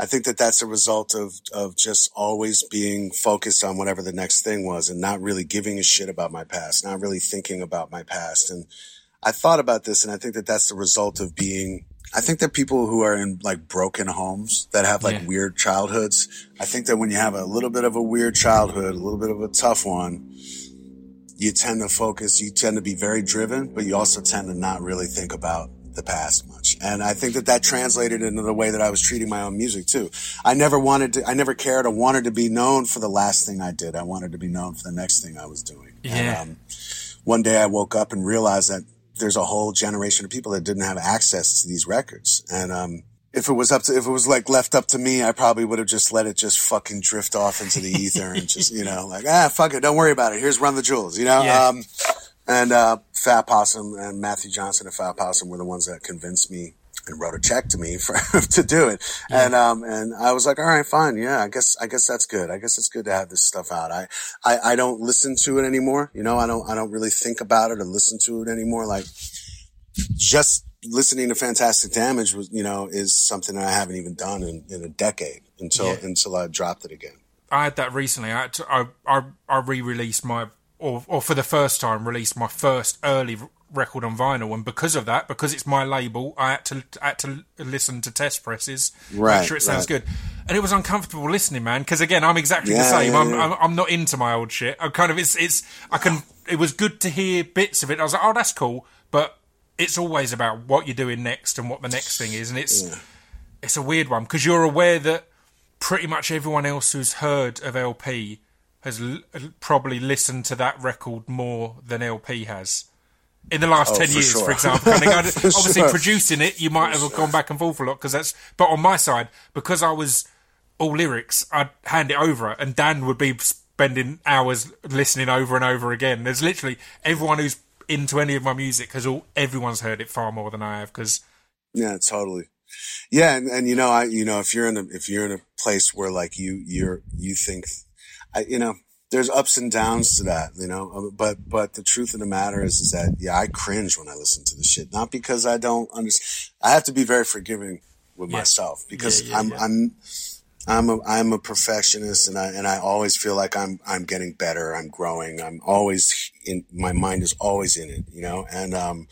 I think that that's a result of of just always being focused on whatever the next thing was, and not really giving a shit about my past, not really thinking about my past. And I thought about this, and I think that that's the result of being. I think that people who are in like broken homes that have like Yeah. weird childhoods. I think that when you have a little bit of a weird childhood, a little bit of a tough one, you tend to focus, you tend to be very driven, but you also tend to not really think about the past much. And I think that that translated into the way that I was treating my own music too. I never wanted to, I never cared. I wanted to be known for the last thing I did. I wanted to be known for the next thing I was doing. Yeah. And, um, one day I woke up and realized that there's a whole generation of people that didn't have access to these records. And, um, if it was up to, if it was like left up to me, I probably would have just let it just fucking drift off into the ether and just, you know, like, ah, fuck it. Don't worry about it. Here's Run the Jewels, you know? Yeah. Um, and, uh, Fat Possum and Matthew Johnson and Fat Possum were the ones that convinced me and wrote a check to me for, to do it. And, um, and I was like, all right, fine. Yeah, I guess, I guess that's good. I guess it's good to have this stuff out. I, I, I don't listen to it anymore. You know, I don't, I don't really think about it or listen to it anymore. Like, just listening to Fantastic Damage was, you know, is something that I haven't even done in, in a decade until Yeah. until I dropped it again. I had that recently. I had to, I, I, I re-released my, or, or for the first time, released my first early record on vinyl, and because of that, because it's my label, I had to, I had to listen to test presses, Right, make sure it sounds right. good, and it was uncomfortable listening, man. Because again, I'm exactly the same. yeah, I'm, yeah. I'm, I'm not into my old shit. I'm kind of, it's, it's, I can. It was good to hear bits of it. I was like, oh, that's cool, but it's always about what you're doing next and what the next thing is, and it's it's a weird one because you're aware that pretty much everyone else who's heard of LP has l- probably listened to that record more than LP has in the last Oh, 10 for years, sure. for example. And I- For obviously, sure. producing it, you might have gone back and forth a lot because that's. But on my side, because I was all lyrics, I'd hand it over, and Dan would be spending hours listening over and over again. There's literally everyone who's into any of my music has all everyone's heard it far more than I have because Yeah, totally. Yeah, and, and you know, I you know, if you're in a if you're in a place where like you you're you think, I you know, there's ups and downs to that, you know. uh, But but the truth of the matter is is that yeah, I cringe when I listen to the shit. Not because I don't understand. I have to be very forgiving with Yeah. myself because Yeah, yeah, I'm. I'm. I'm a I'm a perfectionist, and I and I always feel like I'm I'm getting better. I'm growing. I'm always in my mind is always in it, you know. And um,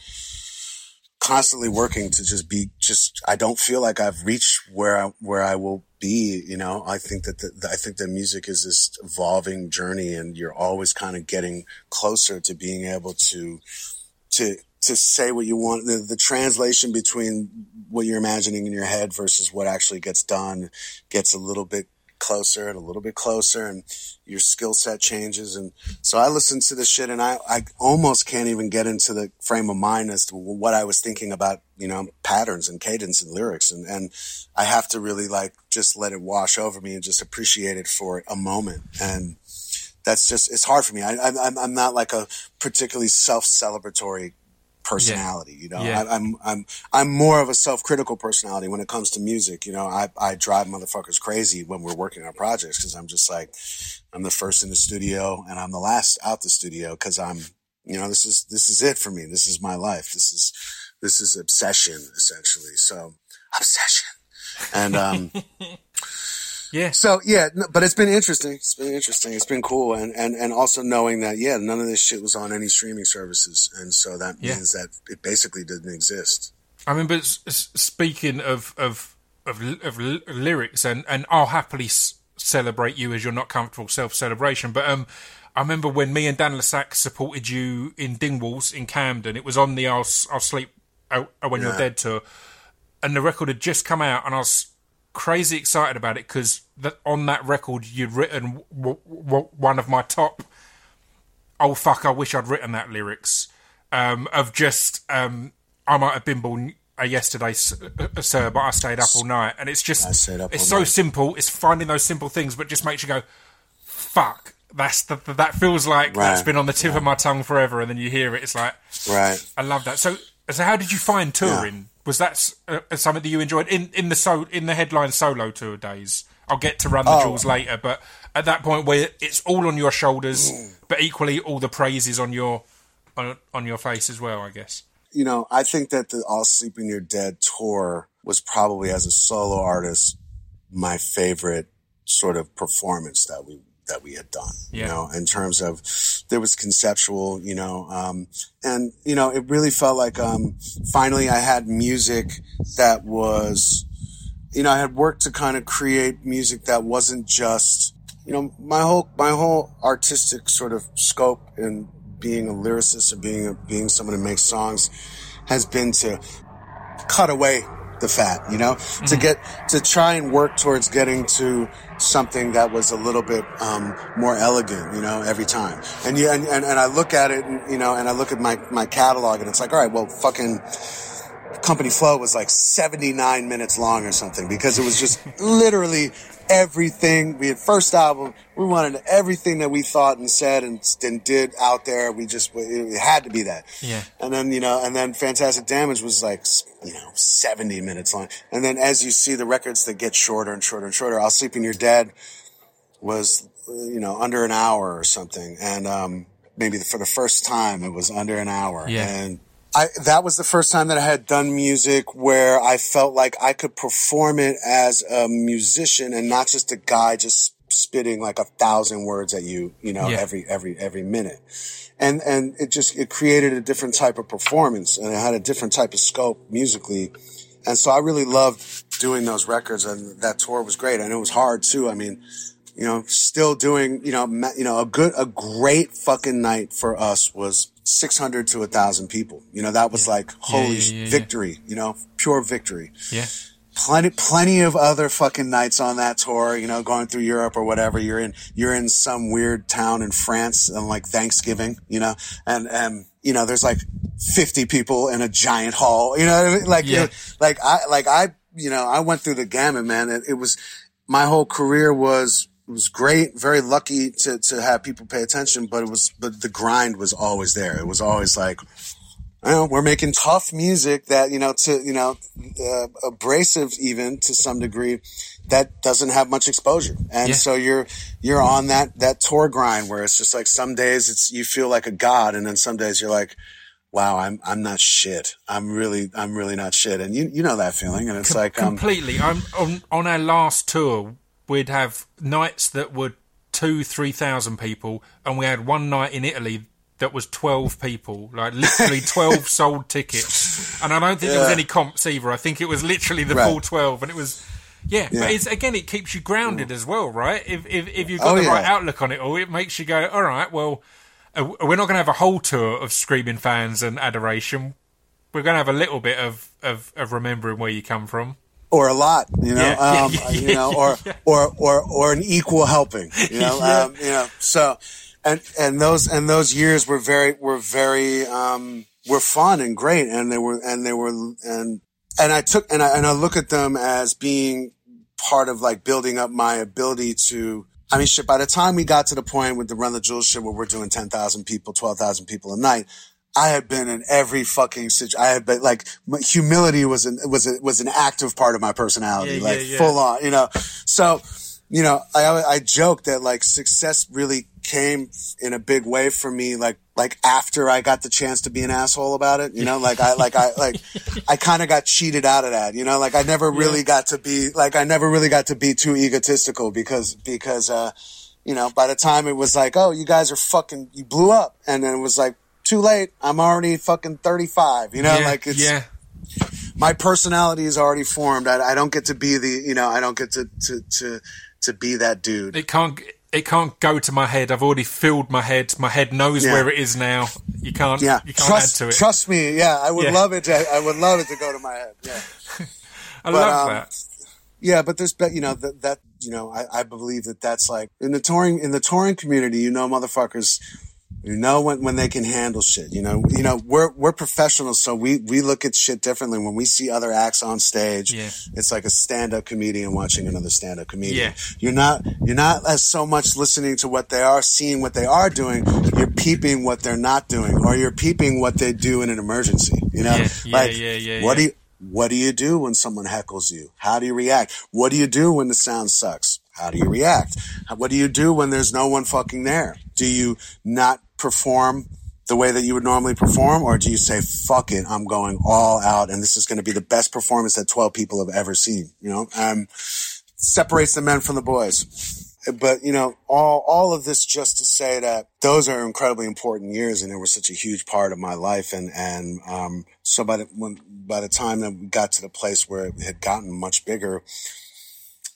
constantly working to just be just I don't feel like I've reached where I, where I will be, you know. I think that the, I think that music is this evolving journey and you're always kind of getting closer to being able to to to say what you want the, the translation between what you're imagining in your head versus what actually gets done gets a little bit closer and a little bit closer and your skill set changes. And so I listen to this shit and I, I almost can't even get into the frame of mind as to what I was thinking about, you know, patterns and cadence and lyrics. And, and I have to really like just let it wash over me and just appreciate it for a moment. And that's just, it's hard for me. I, I, I'm not like a particularly self celebratory personality. You know, Yeah. I, I'm I'm I'm more of a self-critical personality when it comes to music. You know, I I drive motherfuckers crazy when we're working on projects because I'm just like I'm the first in the studio and I'm the last out the studio because I'm you know this is this is it for me. This is my life. This is this is obsession essentially. So obsession. And um Yeah. so yeah, but it's been interesting. It's been interesting. It's been cool, and and and also knowing that yeah, none of this shit was on any streaming services, and so that Yeah. means that it basically didn't exist. I mean, but speaking of of of, of lyrics, and and I'll happily s- celebrate you as you're not comfortable self celebration. But um, I remember when me and Dan le Sac supported you in Dingwalls in Camden. It was on the I'll I'll sleep when you're dead tour, and the record had just come out, and I was crazy excited about it because that on that record you'd written w- w- one of my top oh fuck, I wish I'd written that lyrics um, of just um, I might have been born yesterday, uh, sir, but I stayed up all night, and it's just I stayed up it's so night. simple. It's finding those simple things, but just makes you go, fuck. That's the, that feels like that's Right. been on the tip of my tongue forever, and then you hear it. It's like Right. I love that. So, so how did you find touring? Was that uh, something that you enjoyed in in the so in the headline solo tour days? I'll get to run the Oh. jewels later, but at that point where it's all on your shoulders, Mm. but equally all the praise is on your on, on your face as well. I guess. You know, I think that the I'll Sleep When You're Dead tour was probably as a solo artist my favorite sort of performance that we that we had done. You know, in terms of there was conceptual, you know, um, and you know, it really felt like um, finally I had music that was you know, I had worked to kind of create music that wasn't just, you know, my whole my whole artistic sort of scope in being a lyricist or being a, being someone who makes songs has been to cut away the fat, you know, to get to try and work towards getting to something that was a little bit um, more elegant, you know, every time. And you and, and and I look at it, and, you know, and I look at my my catalog, and it's like, all right, well, fucking company flow was like 79 minutes long or something because it was just literally everything. We had first album we wanted everything that we thought and said and, and did out there. We just it had to be that. Yeah. and then you know and then fantastic damage was like you know 70 minutes long. And then as you see the records that get shorter and shorter and shorter i'll sleep when you're dead was you know under an hour or something. And um maybe for the first time it was under an hour. Yeah. and I, that was the first time that I had done music where I felt like I could perform it as a musician and not just a guy just spitting like a thousand words at you, you know, Yeah. every, every, every minute. And, and it just, it created a different type of performance and it had a different type of scope musically. And so I really loved doing those records and that tour was great. And it was hard too. I mean, you know, still doing, you know, you know, a good, a great fucking night for us was 600 to a thousand people. You know, that was like, holy yeah, yeah, yeah. victory, you know, pure victory. Yeah. Plenty, plenty of other fucking nights on that tour, you know, going through Europe or whatever. You're in, you're in some weird town in France and like Thanksgiving, you know, and, and, you know, there's like 50 people in a giant hall, you know what I mean? Like, Yeah. you know, like I, like I, you know, I went through the gamut, man. It, it was, my whole career was, was great, very lucky to, to have people pay attention, but it was, but the grind was always there. It was always like, you know, we're making tough music that, you know, to, you know, uh, abrasive even to some degree that doesn't have much exposure. And Yeah. so you're, you're on that, that tour grind where it's just like some days it's, you feel like a god. And then some days you're like, wow, I'm, I'm not shit. I'm really, I'm really not shit. And you, you know that feeling. And it's like, um, completely. I'm on on our last tour. We'd have nights that were two, three thousand people, and we had one night in Italy that was 12 people, like literally 12 sold tickets. And I don't think there was any comps either. I think it was literally the Right. full 12 and it was, yeah, Yeah. but it's, again, it keeps you grounded as well, right? If, if, if you've got Oh, the right outlook on it all, it makes you go, all right, well, uh, we're not going to have a whole tour of screaming fans and adoration. We're going to have a little bit of, of, of remembering where you come from. Or a lot, you know, Yeah, um, yeah, you know, or, or, or, or an equal helping, you know, Yeah. um, you know, so, and, and those, and those years were very, were very, um, were fun and great. And they were, and they were, and, and I took, and I, and I look at them as being part of like building up my ability to, I mean, shit, by the time we got to the point with the Run the Jewels shit where we're doing 10,000 people, 12,000 people a night, I had been in every fucking situation. I had been like, humility was an, was a, was an active part of my personality, Yeah, like yeah, yeah. full on, you know? So, you know, I, I joke that like success really came in a big way for me, like, like after I got the chance to be an asshole about it, you know, like I, like I, like I kind of got cheated out of that, you know, like I never really got to be, like I never really got to be too egotistical because, because, uh, you know, by the time it was like, oh, you guys are fucking, you blew up. And then it was like, too late. I'm already fucking 35, you know, yeah, like it's, yeah, my personality is already formed. I, I don't get to be the, you know, I don't get to, to, to, to be that dude. it can't it can't go to my head. I've already filled my head. My head knows Yeah. where it is now. You can't. Yeah. you can't Trust, add to it. trust me. Yeah. I would love it. To, I would love it to go to my head. Yeah. I but, love um, that. Yeah, but there's, but you know, that, that, you know, I, I believe that that's like in the touring, in the touring community, you know, motherfuckers, you know, when, when they can handle shit, you know, you know, we're, we're professionals. So we, we look at shit differently when we see other acts on stage. Yeah. It's like a stand-up comedian watching another stand-up comedian. Yeah. You're not, you're not as so much listening to what they are, seeing what they are doing. You're peeping what they're not doing, or you're peeping what they do in an emergency. You know, Yeah, yeah, like yeah, yeah, what do you, what do you do when someone heckles you? How do you react? What do you do when the sound sucks? How do you react? What do you do when there's no one fucking there? Do you not perform the way that you would normally perform? Or do you say, fuck it, I'm going all out and this is going to be the best performance that 12 people have ever seen? You know, um, separates the men from the boys. But, you know, all, all of this just to say that those are incredibly important years and they were such a huge part of my life. And, and, um, so by the, when, by the time that we got to the place where it had gotten much bigger,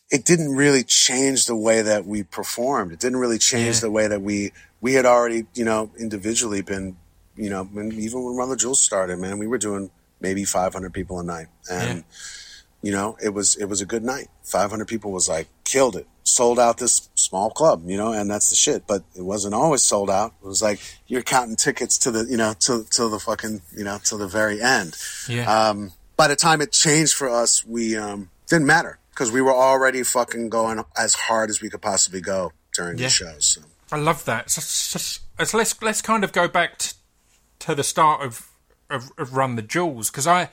it didn't really change the way that we performed. It didn't really change Yeah. the way that we, we had already, you know, individually been, you know, when, even when Run the Jewels started, man, we were doing maybe 500 people a night. And, Yeah. you know, it was, it was a good night. 500 people was like, killed it. Sold out this small club, you know, and that's the shit. But it wasn't always sold out. It was like you're counting tickets to the, you know, to, to the fucking, you know, to the very end. Yeah. Um, by the time it changed for us, we, um, didn't matter because we were already fucking going as hard as we could possibly go during Yeah. the shows. So. I love that. So, so, so let's let's kind of go back t- to the start of of, of Run the Jewels because I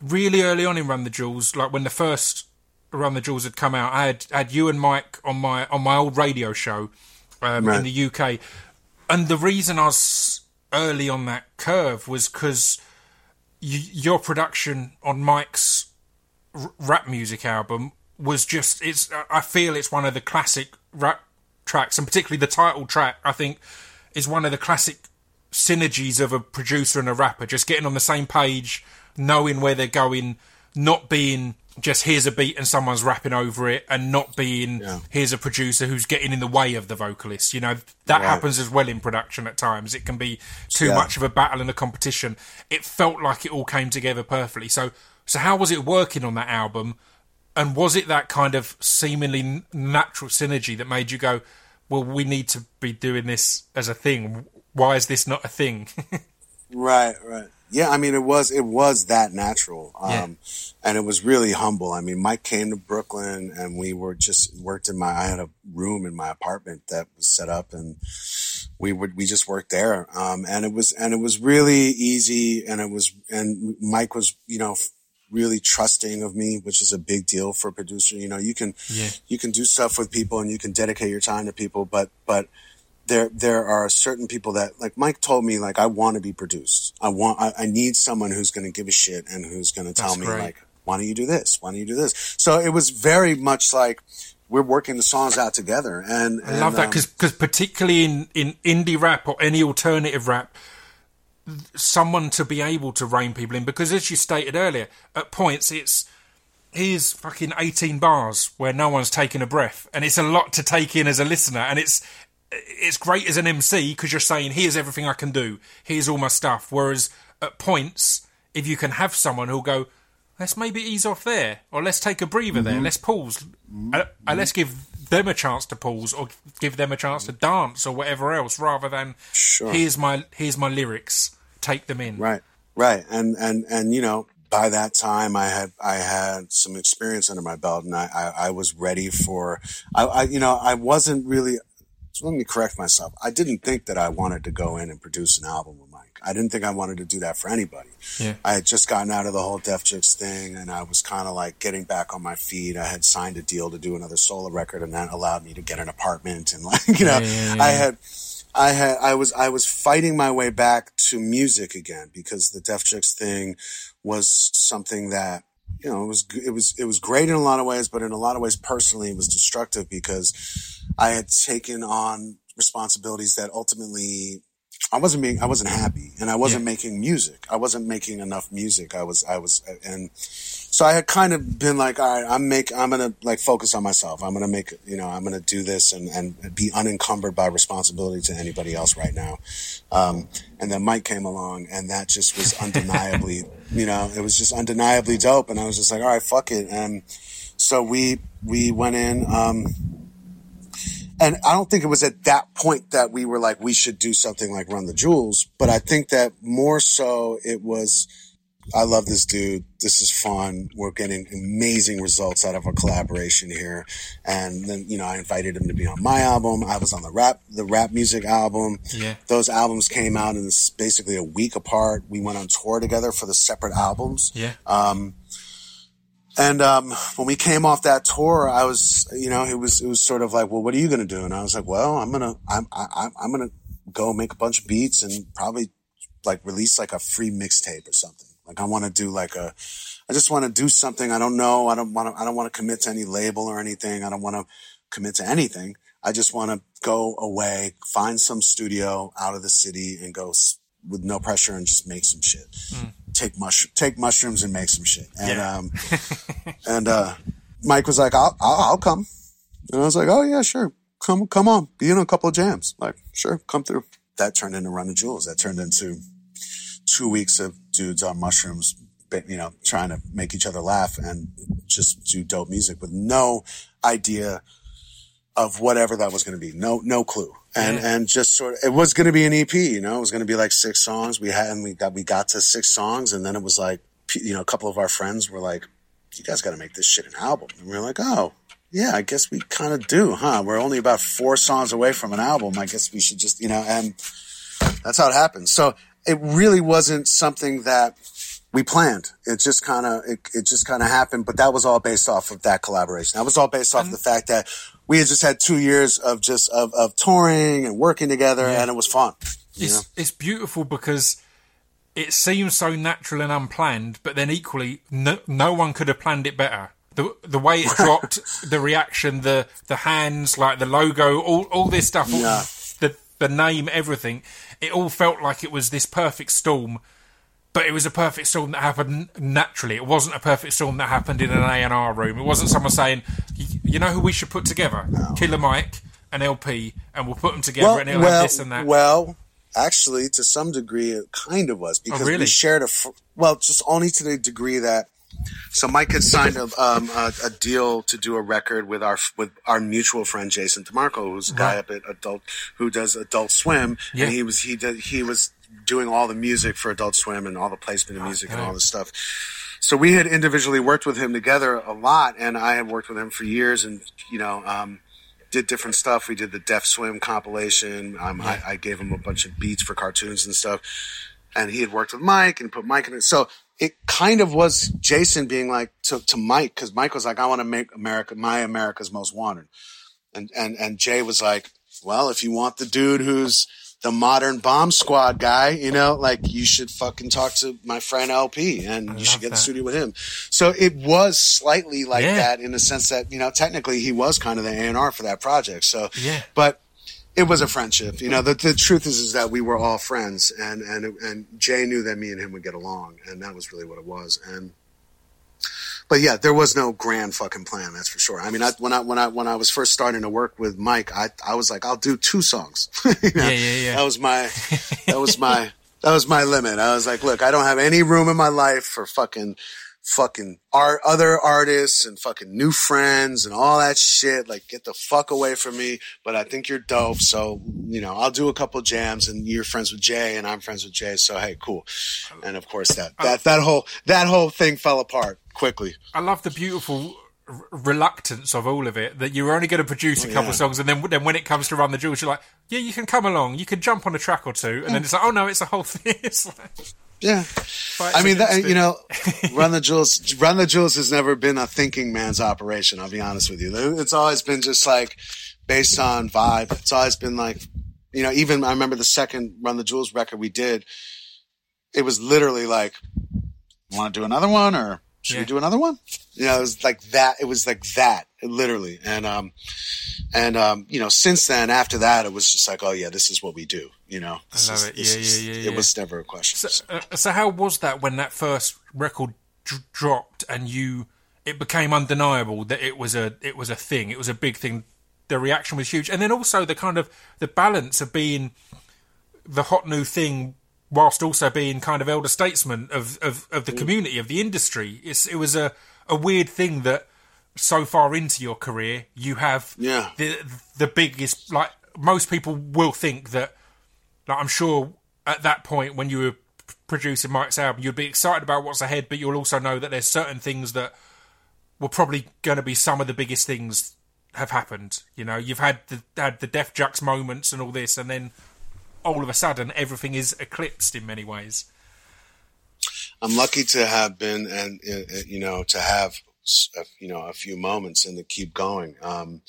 really early on in Run the Jewels, like when the first Run the Jewels had come out, I had had you and Mike on my on my old radio show um, in the UK, and the reason I was early on that curve was because y- your production on Mike's r- rap music album was just it's I feel it's one of the classic rap tracks and particularly the title track I think is one of the classic synergies of a producer and a rapper just getting on the same page knowing where they're going not being just here's a beat and someone's rapping over it and not being Yeah. here's a producer who's getting in the way of the vocalist you know that Right. happens as well in production at times it can be too Yeah. much of a battle and a competition it felt like it all came together perfectly so so how was it working on that album and was it that kind of seemingly natural synergy that made you go well we need to be doing this as a thing why is this not a thing Right, right. Yeah, I mean, it was it was that natural, um, Yeah. and it was really humble. I mean, Mike came to Brooklyn, and we were just worked in my. I had a room in my apartment that was set up, and we would we just worked there, um, and it was and it was really easy, and it was and Mike was you know really trusting of me, which is a big deal for a producer. You know, you can Yeah. you can do stuff with people, and you can dedicate your time to people, but but there there are certain people that like Mike told me like I want to be produced. I want I, I need someone who's going to give a shit and who's going to tell That's me great. like why don't you do this? Why don't you do this? So it was very much like we're working the songs out together. And, I love that um, because particularly in, in indie rap or any alternative rap, someone to be able to rein people in because as you stated earlier, at points it's here's fucking 18 bars where no one's taking a breath and it's a lot to take in as a listener and it's it's great as an MC because you're saying here's everything I can do. Here's all my stuff. Whereas at points if you can have someone who'll go let's maybe ease off there or let's take a breather there let's pause uh, uh, let's give them a chance to pause or give them a chance to dance or whatever else rather than Sure. here's my here's my lyrics take them in Right, right, and and and you know, by that time, I had I had some experience under my belt, and I I, I was ready for. I, I you know I wasn't really. So let me correct myself. I didn't think that I wanted to go in and produce an album with. I didn't think I wanted to do that for anybody. Yeah. I had just gotten out of the whole Def Jux thing, and I was kind of like getting back on my feet. I had signed a deal to do another solo record, and that allowed me to get an apartment, and like you know, yeah, yeah, I had. I had I was I was fighting my way back to music again because the Def Jux thing was something that you know it was it was it was great in a lot of ways, but in a lot of ways personally it was destructive because I had taken on responsibilities that ultimately I wasn't being I wasn't happy and I wasn't Yeah. making music. I wasn't making enough music. I was I was and so I had kind of been like, all right, I'm make, I'm gonna like focus on myself. I'm gonna make, you know, I'm gonna do this and and be unencumbered by responsibility to anybody else right now. Um, and then Mike came along, and that just was undeniably, you know, it was just undeniably dope. And I was just like, all right, fuck it. And so we we went in. Um, and I don't think it was at that point that we were like, we should do something like Run the Jewels. But I think that more so it was, I love this dude. This is fun. We're getting amazing results out of our collaboration here. And then, you know, I invited him to be on my album. I was on the rap, the rap music album. Yeah. Those albums came out in basically a week apart. We went on tour together for the separate albums. yeah um, And um, when we came off that tour, I was, you know, it was it was sort of like, well, what are you going to do? And I was like, well, I'm gonna I'm I'm- I'm gonna go make a bunch of beats and probably like release like a free mixtape or something. Like I want to do like a, I just want to do something. I don't know. I don't want to. I don't want to commit to any label or anything. I don't want to commit to anything. I just want to go away, find some studio out of the city, and go with no pressure and just make some shit. Take mush, take mushrooms and make some shit. And Yeah. um, and uh, Mike was like, "I'll, I'll, I'll come," and I was like, "Oh yeah, sure, come, come on, be in a couple of jams." Like, sure, come through. That turned into Run the Jewels. That turned into two weeks of dudes on mushrooms, you know, trying to make each other laugh and just do dope music with no idea of whatever that was going to be. No, no clue. And, Yeah. and just sort of, it was going to be an EP, you know, it was going to be like six songs. We had, and we got, we got to six songs and then it was like, you know, a couple of our friends were like, you guys got to make this shit an album. And we are like, oh, yeah, I guess we kind of do, huh? We're only about four songs away from an album. I guess we should just, you know, and that's how it happened. So it really wasn't something that we planned. It just kind of, it, it just kind of happened. But that was all based off of that collaboration. That was all based off the fact that we had just had two years of just of, of touring and working together, and it was fun. You know? it's it's beautiful because it seems so natural and unplanned, but then equally, no, no one could have planned it better. The the way it dropped, the reaction, the the hands, like the logo, all all this stuff, all- Yeah. the the name, everything. It all felt like it was this perfect storm, but it was a perfect storm that happened naturally. It wasn't a perfect storm that happened in an A and R room. It wasn't someone saying, "You know who we should put together? Killer Mike." and LP, and we'll put them together, and it'll have this and that. well, actually, to some degree, it kind of was because Oh, really? we shared a fr- well, just only to the degree that. So Mike had signed a, um, a, a deal to do a record with our with our mutual friend Jason DeMarco, who's a guy up at Adult who does Adult Swim, Yeah. and he was he did he was doing all the music for Adult Swim and all the placement of music and all this stuff. So we had individually worked with him together a lot, and I had worked with him for years, and you know. Um, did different stuff. We did the Def Swim compilation. Um, I, I gave him a bunch of beats for cartoons and stuff. And he had worked with Mike and put Mike in it. So it kind of was Jason being like to, to Mike, because Mike was like, I want to make America, my America's Most Wanted. And, and, and Jay was like, well, if you want the dude who's the modern bomb squad guy, you know, like you should fucking talk to my friend LP and you should get in the studio with him. So it was slightly like Yeah. that in the sense that, you know, technically he was kind of the A&R for that project. So, Yeah. but it was a friendship. You know, the, the truth is, is that we were all friends and, and, and Jay knew that me and him would get along and that was really what it was. And, but yeah, there was no grand fucking plan. That's for sure. I mean, I, when I when I when I was first starting to work with Mike, I I was like, I'll do two songs. You know? Yeah, yeah, yeah. That was my that was my that was my limit. I was like, look, I don't have any room in my life for fucking fucking art, other artists and fucking new friends and all that shit. Like, get the fuck away from me. But I think you're dope. So, you know, I'll do a couple jams and you're friends with Jay and I'm friends with Jay. So, hey, cool. And of course that, that, oh. that whole, that whole thing fell apart quickly. I love the beautiful r- reluctance of all of it that you're only going to produce a oh, couple Oh, yeah. songs and then then when it comes to run the jewels you're like yeah you can come along you can jump on a track or two and then hmm. it's like oh no it's a whole thing like, Yeah. I mean, that, you know, Run the Jewels, Run the Jewels has never been a thinking man's operation. I'll be honest with you. It's always been just like based on vibe. It's always been like, you know, even I remember the second Run the Jewels record we did, it was literally like, want to do another one or should Yeah. we do another one? You know, it was like that. It was like that, literally. And, um, and, um, you know, since then, after that, it was just like, oh yeah, this is what we do. You know, This love is- it. Yeah, is- yeah, yeah, It was never a question. So, uh, so how was that when that first record dr- dropped and you it became undeniable that it was a it was a thing it was a big thing the reaction was huge and then also the kind of the balance of being the hot new thing whilst also being kind of elder statesman of of, of Mm. the community of the industry it's it was a a weird thing that so far into your career you have Yeah. the the biggest like most people will think that like I'm sure at that point when you were producing Mike's album, you'd be excited about what's ahead, but you'll also know that there's certain things that were probably going to be some of the biggest things have happened. You know, you've had the had the Def Jux moments and all this, and then all of a sudden everything is eclipsed in many ways. I'm lucky to have been and uh, uh, you know to have you know a few moments and to keep going. Um,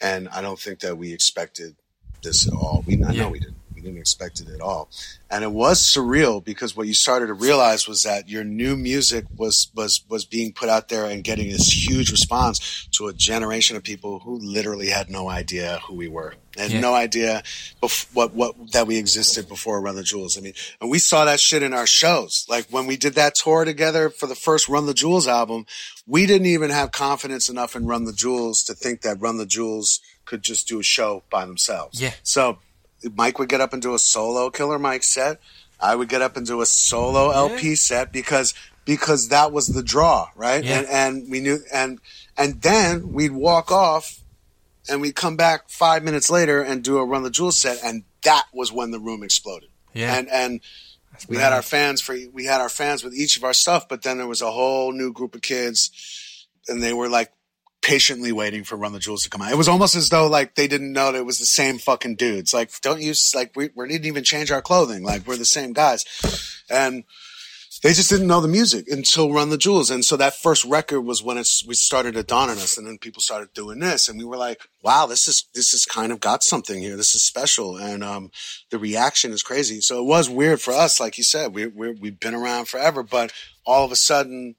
and I don't think that we expected this at all. We I Yeah. know we didn't. Didn't expect it at all. And it was surreal because what you started to realize was that your new music was was was being put out there and getting this huge response to a generation of people who literally had no idea who we were. Had Yeah. no idea bef- what what that we existed before Run the Jewels. I mean, and we saw that shit in our shows. Like when we did that tour together for the first Run the Jewels album, we didn't even have confidence enough in Run the Jewels to think that Run the Jewels could just do a show by themselves. Yeah. So Mike would get up and do a solo Killer Mike set. I would get up and do a solo LP set because because that was the draw, right? Yeah. And and we knew and and then we'd walk off and we'd come back five minutes later and do a Run the Jewels set, and that was when the room exploded. Yeah. And and we had our fans for we had our fans with each of our stuff, but then there was a whole new group of kids, and they were like patiently waiting for Run the Jewels to come out. It was almost as though like they didn't know that it was the same fucking dudes. Like, don't you like we we didn't even change our clothing. Like we're the same guys, and they just didn't know the music until Run the Jewels. And so that first record was when it's, we started to dawn on us. And then people started doing this and we were like, wow, this is, this is kind of got something here. This is special. And, um, the reaction is crazy. So it was weird for us. Like you said, we, we, we've been around forever, but all of a sudden,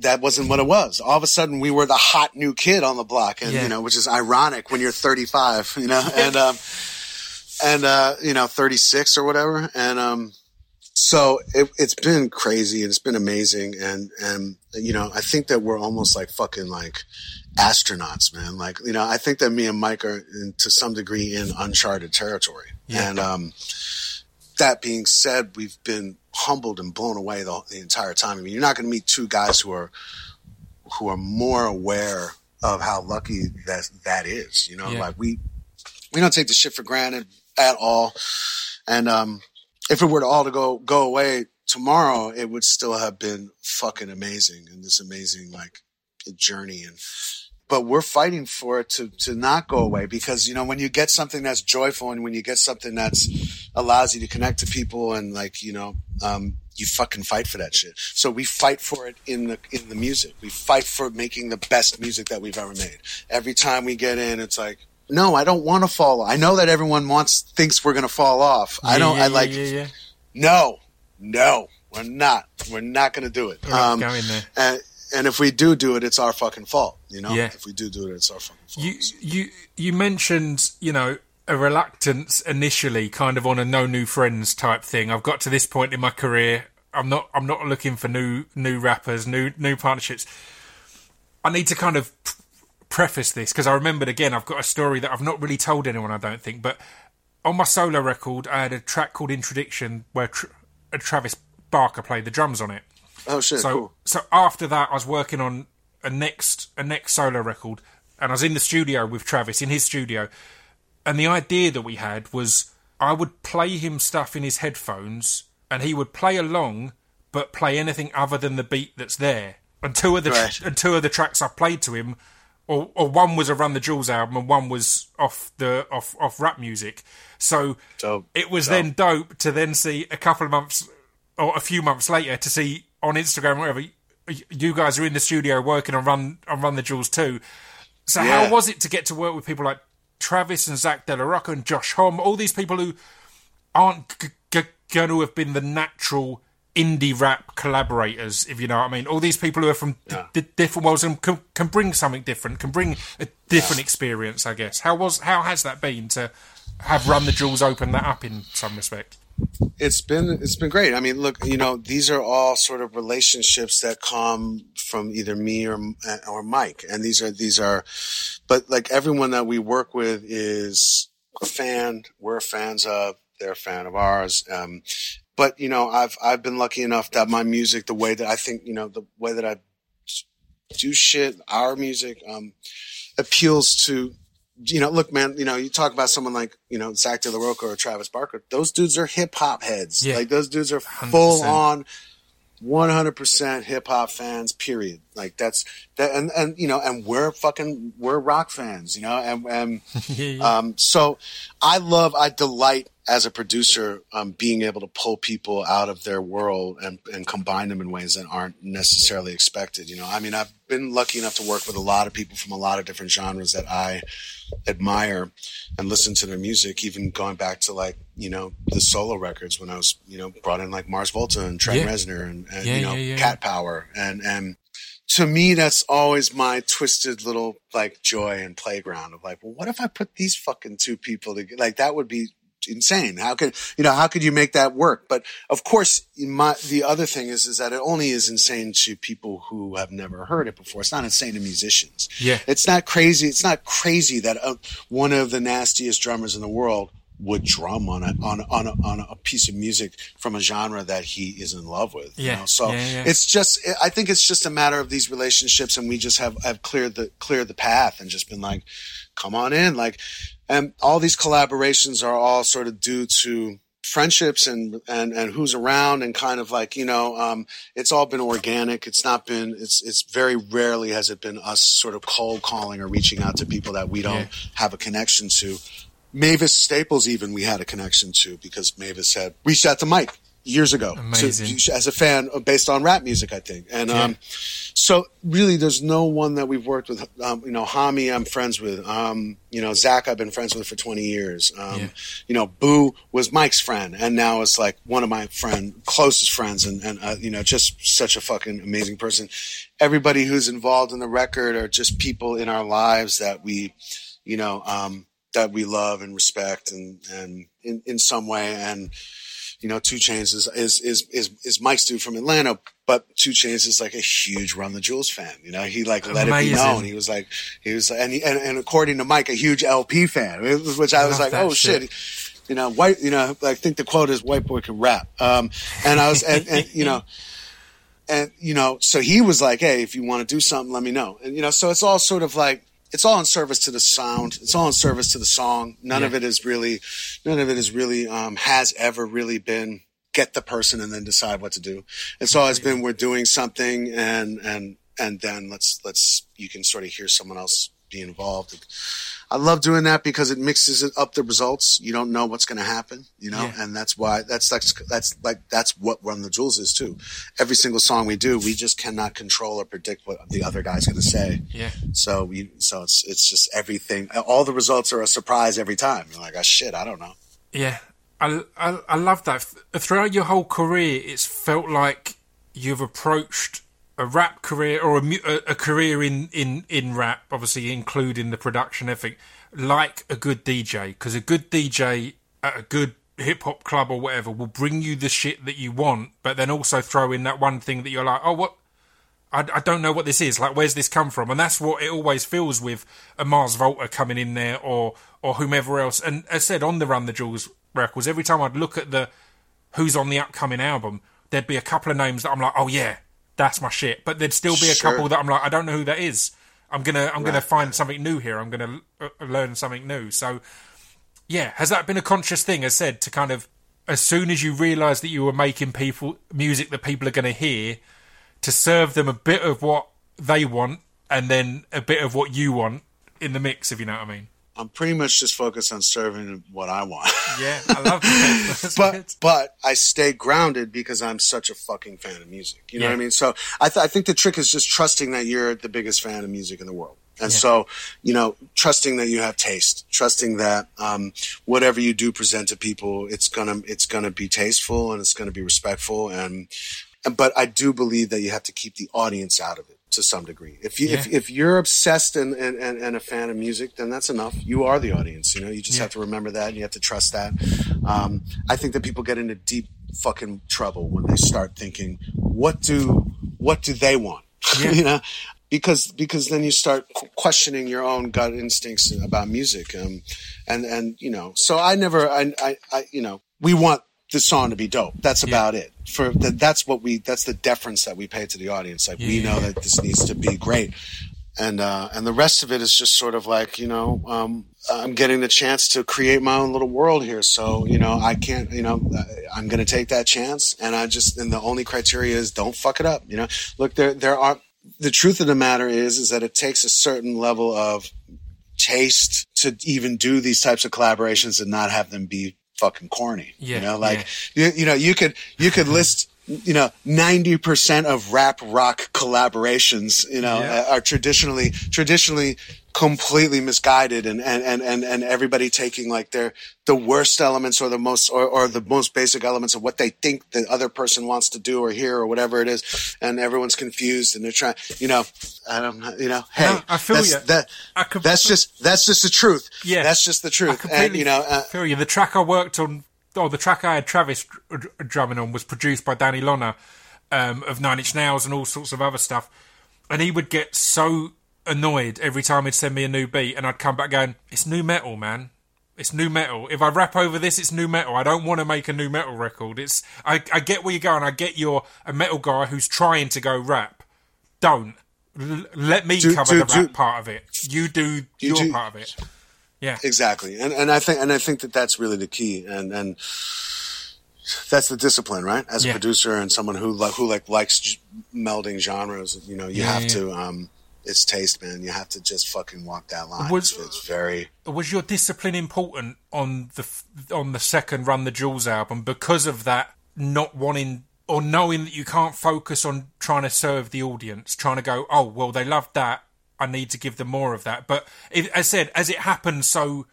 that wasn't what it was. All of a sudden, we were the hot new kid on the block, and Yeah. you know, which is ironic when you're 35, you know, and um, and uh, you know, 36 or whatever, and um, so it, it's been crazy and it's been amazing and and you know i think that we're almost like fucking like astronauts man like you know i think that me and mike are in, to some degree in uncharted territory Yeah. and um that being said we've been humbled and blown away the, the entire time. I mean you're not going to meet two guys who are who are more aware of how lucky that that is you know? Yeah. like we we don't take the shit for granted at all. And um if it were to all to go go away tomorrow, it would still have been fucking amazing and this amazing like journey and but we're fighting for it to to not go away because you know when you get something that's joyful and when you get something that's allows you to connect to people and like you know um you fucking fight for that shit. So we fight for it in the in the music. We fight for making the best music that we've ever made. Every time we get in, it's like no, I don't want to fall. I know that everyone wants thinks we're going to fall off. I don't. Yeah, I like. Yeah, yeah. No, no, we're not. We're not going to do it. All right, go in there. And, and if we do do it, it's our fucking fault. You know. Yeah. If we do do it, it's our fucking fault. You you you mentioned you know a reluctance initially, kind of on a no new friends type thing. I've got to this point in my career. I'm not I'm not looking for new new rappers, new new partnerships. I need to kind of preface this because I remembered again. I've got a story that I've not really told anyone. I don't think, but on my solo record, I had a track called Introduction where Tr- Travis Barker played the drums on it. Oh shit! So cool. so after that, I was working on a next a next solo record, and I was in the studio with Travis in his studio, and the idea that we had was I would play him stuff in his headphones, and he would play along, but play anything other than the beat that's there. And two of the Right. and two of the tracks I played to him, or or one was a Run the Jewels album, and one was off the off off rap music. So Dope. it was Dope. then dope to then see a couple of months or a few months later to see on Instagram or whatever you guys are in the studio working on Run on Run the Jewels 2. So Yeah. how was it to get to work with people like Travis and Zack de la Rocha and Josh Homme, all these people who aren't g- g- going to have been the natural indie rap collaborators, if you know what I mean. All these people who are from Yeah. d- different worlds and can, can bring something different, can bring a different experience. I guess. How was how has that been to have Run the Jewels open that up in some respect? It's been it's been great. I mean, look, you know, these are all sort of relationships that come from either me or or Mike, and these are these are, but like everyone that we work with is a fan. We're fans of. They're a fan of ours. Um, but you know, I've I've been lucky enough that my music, the way that I think, you know, the way that I do shit, our music, um, appeals to you know, look, man, you know, you talk about someone like, you know, Zack de la Rocha or Travis Barker. Those dudes are hip hop heads. Yeah. Like those dudes are 100%. full on 100% hip hop fans, period. Like that's that. And, and, you know, and we're fucking, we're rock fans, you know, and, and, yeah, yeah. um, so I love, I delight as a producer, um, being able to pull people out of their world and, and combine them in ways that aren't necessarily expected. You know, I mean, I've been lucky enough to work with a lot of people from a lot of different genres that I admire and listen to their music, even going back to like, you know, the solo records when I was, you know, brought in like Mars Volta and Trent Yeah. Reznor and, and Yeah, you know, yeah, yeah, Cat Power and, and, to me, that's always my twisted little like joy and playground of like, well, what if I put these fucking two people together? Like that would be insane. How could you know? How could you make that work? But of course, my the other thing is is that it only is insane to people who have never heard it before. It's not insane to musicians. Yeah. it's not crazy. It's not crazy that uh, one of the nastiest drummers in the world would drum on a on a, on a, on a piece of music from a genre that he is in love with. You Yeah. know? So Yeah, yeah. it's just I think it's just a matter of these relationships, and we just have have cleared the cleared the path and just been like, come on in, like, and all these collaborations are all sort of due to friendships and and and who's around and kind of like you know um it's all been organic it's not been it's it's very rarely has it been us sort of cold calling or reaching out to people that we don't Yeah. have a connection to Mavis Staples even we had a connection to because Mavis had reached out to Mike years ago to- as a fan based on rap music, I think. And um, so really, there's no one that we've worked with. Um, you know, Homme, I'm friends with. Um, you know, Zach, I've been friends with for 20 years. Um, Yeah. You know, Boo was Mike's friend, and now is like one of my friend closest friends, and and uh, you know, just such a fucking amazing person. Everybody who's involved in the record are just people in our lives that we, you know, um, that we love and respect, and and in in some way, and you know, 2 Chainz is, is, is, is, is Mike's dude from Atlanta, but 2 Chainz is like a huge Run the Jewels fan. You know, he like let it be known. He was like, he was, and, he, and, and according to Mike, a huge El-P fan, which I was like, oh shit. shit. You know, white, you know, I think the quote is white boy can rap. Um, and I was, and, and you know, and you know, so he was like, "Hey, if you want to do something, let me know." And you know, so it's all sort of like it's all in service to the sound. It's all in service to the song. None of it is really, none of it is really um, has ever really been get the person and then decide what to do. It's always been we're doing something and and and then let's let's you can sort of hear someone else be involved. I love doing that because it mixes it up the results. You don't know what's going to happen, you know, Yeah. and that's why that's like that's like that's what Run the Jewels is too. Every single song we do, we just cannot control or predict what the other guy's going to say. Yeah. So we so it's it's just everything. All the results are a surprise every time. You're like, oh shit, I don't know. Yeah, I, I, I love that. Throughout your whole career, it's felt like you've approached a rap career or a, a, career in, in, in rap, obviously including the production everything, like a good DJ. Because a good DJ at a good hip hop club or whatever will bring you the shit that you want, but then also throw in that one thing that you're like, oh, what? I, I don't know what this is. Like, where's this come from? And that's what it always feels with a Mars Volta coming in there or or whomever else. And as I said on the Run the Jewels records, every time I'd look at the who's on the upcoming album, there'd be a couple of names that I'm like, oh yeah, that's my shit. But there'd still be a Sure. couple that I'm like, I don't know who that is. I'm gonna I'm gonna find something new here. I'm gonna uh, learn something new. So yeah, has that been a conscious thing? As said, to kind of as soon as you realise that you were making people music that people are going to hear, to serve them a bit of what they want and then a bit of what you want in the mix, if you know what I mean. I'm pretty much just focused on serving what I want. Yeah, I love that. But good. but I stay grounded because I'm such a fucking fan of music. You know Yeah. what I mean? So I th- I think the trick is just trusting that you're the biggest fan of music in the world. And Yeah. so, you know, trusting that you have taste, trusting that um, whatever you do present to people, it's gonna it's gonna be tasteful and it's gonna be respectful. And, and but I do believe that you have to keep the audience out of it to some degree. If you if, Yeah. if you're obsessed and, and, and, a fan of music, then that's enough. You are the audience. You know, you just Yeah. have to remember that and you have to trust that. Um, I think that people get into deep fucking trouble when they start thinking, what do what do they want? Yeah. you know, because because then you start qu- questioning your own gut instincts about music. Um, and and you know, so I never, I, I, I you know, we want the song to be dope. That's about it. For that, that's what we, that's the deference that we pay to the audience. Like we know that this needs to be great. And, uh, and the rest of it is just sort of like, you know, um, I'm getting the chance to create my own little world here. So, you know, I can't, you know, I'm going to take that chance. And I just, and the only criteria is don't fuck it up. You know, look, there, there are, the truth of the matter is, is that it takes a certain level of taste to even do these types of collaborations and not have them be fucking corny. Yeah, you know, like you, you know, you could you could list you know ninety percent of rap rock collaborations. You know, Yeah. Uh, are traditionally traditionally completely misguided and, and, and, and, and everybody taking like their the worst elements or the most or, or the most basic elements of what they think the other person wants to do or hear or whatever it is and everyone's confused and they're trying you know I don't know you know hey No, I feel that's, ya. that I com- that's just that's just the truth Yeah. that's just the truth and you know uh, feel you. The track I worked on, or the track I had Travis dr- dr- drumming on, was produced by Danny Lohner um, of Nine Inch Nails and all sorts of other stuff. And he would get so annoyed every time he'd send me a new beat, and I'd come back going, "It's nu metal, man. It's nu metal. If I rap over this, it's nu metal. I don't want to make a nu metal record. It's I, I get where you're going. I get you're a metal guy who's trying to go rap. Don't." L- let me Do- cover do- the rap do- part of it. You do You your do- part of it. Yeah. exactly and and i think and i think that that's really the key and and that's the discipline right as a Yeah. producer and someone who like who like likes j- melding genres you know you Yeah, have yeah. to um it's taste man you have to just fucking walk that line Was- it's, it's very was your discipline important on the on the second Run the Jewels album because of that not wanting or knowing that you can't focus on trying to serve the audience, trying to go, oh well, they loved that, I need to give them more of that. But it, as I said, as it happened so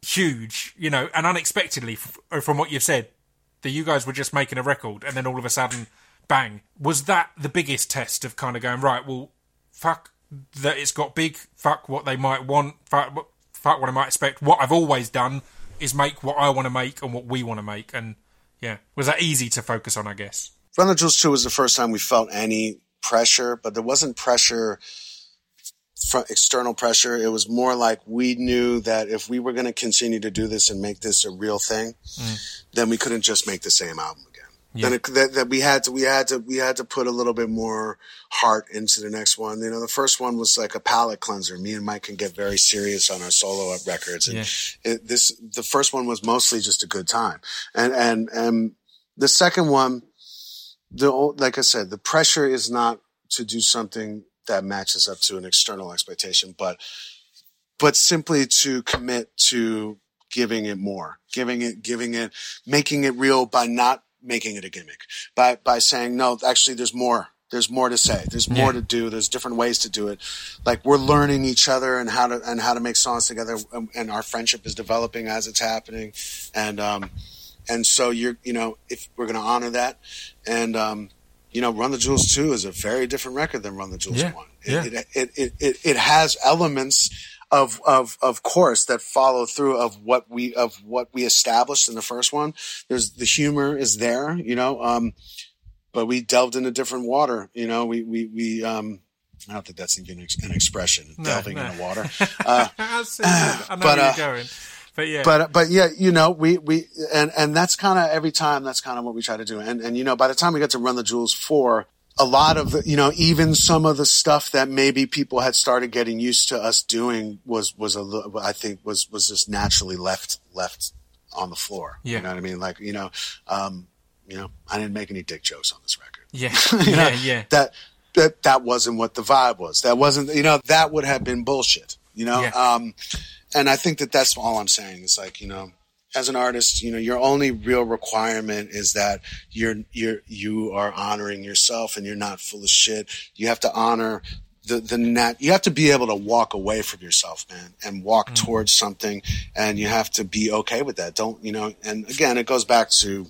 huge, you know, and unexpectedly f- uh, from what you've said, that you guys were just making a record and then all of a sudden, bang, was that the biggest test of kind of going right? Well, fuck that it's got big. Fuck what they might want. Fuck, what- fuck what I might expect. What I've always done is make what I want to make and what we want to make. And yeah, was that easy to focus on? I guess. Run the Jewels 2 was the first time we felt any pressure, but there wasn't pressure from external pressure. It was more like we knew that if we were going to continue to do this and make this a real thing, mm. then we couldn't just make the same album it, that, that we had to, we had to, we had to put a little bit more heart into the next one. You know, the first one was like a palate cleanser. Me and Mike can get very serious on our solo up records. And Yeah. it, this, the first one was mostly just a good time. And, and, and the second one, the like I said, the pressure is not to do something that matches up to an external expectation, but but simply to commit to giving it more, giving it, giving it, making it real by not making it a gimmick, by, by saying, no, actually there's more. There's more to say. There's more Yeah. to do. There's different ways to do it. Like we're learning each other and how to, and how to make songs together. And, and our friendship is developing as it's happening. And, um, and so you're, you know, if we're going to honor that and, um, you know, Run the Jewels 2 is a very different record than Run the Jewels Yeah, 1. yeah. It, it, it, it, it has elements of, of, of course that follow through of what we, of what we established in the first one. There's the humor is there, you know, um, but we delved into different water, you know, we, we, we, um, I don't think that's even an expression, No, delving no. into water. Uh, I know but, where uh, you're going. But yeah. but but yeah, you know, we we and and that's kind of every time that's kind of what we try to do. And and you know, by the time we get to Run the Jewels four, a lot of you know, even some of the stuff that maybe people had started getting used to us doing was was a I think was was just naturally left left on the floor. Yeah. you know what I mean? Like you know, um, you know, I didn't make any dick jokes on this record. yeah. You know, yeah. Yeah. That that that wasn't what the vibe was. That wasn't you know that would have been bullshit. You know, Yeah. um, and I think that that's all I'm saying. It's like you know, as an artist, you know, your only real requirement is that you're you're you are honoring yourself and you're not full of shit. You have to honor the the nat. You have to be able to walk away from yourself, man, and walk towards something, and you have to be okay with that. Don't you know? And again, it goes back to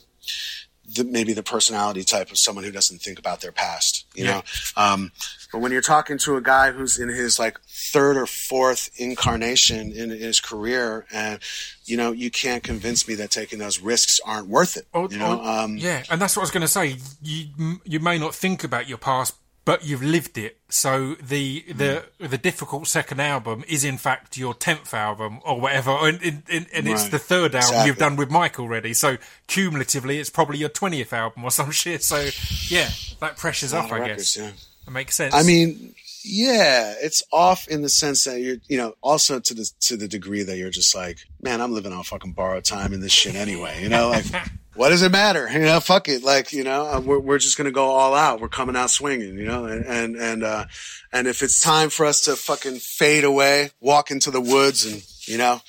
the, maybe the personality type of someone who doesn't think about their past, you know. Um, but when you're talking to a guy who's in his like third or fourth incarnation in his career, and you know, you can't convince me that taking those risks aren't worth it. Or- you know, or- um, yeah, and that's what I was going to say. You you may not think about your past, but you've lived it. So the the the difficult second album is in fact your tenth album or whatever, and, and, and, and it's Right. the third album Exactly. you've done with Mike already. So cumulatively, it's probably your twentieth album or some shit. So yeah, that pressure's a lot off. of I records, guess yeah. it makes sense. I mean, yeah, it's off in the sense that you're, you know, also to the to the degree that you're just like, man, I'm living on fucking borrowed time in this shit anyway. You know, like, what does it matter? You know, fuck it. Like, you know, uh, we're we're just gonna go all out. We're coming out swinging. You know, and and and uh, and if it's time for us to fucking fade away, walk into the woods, and you know,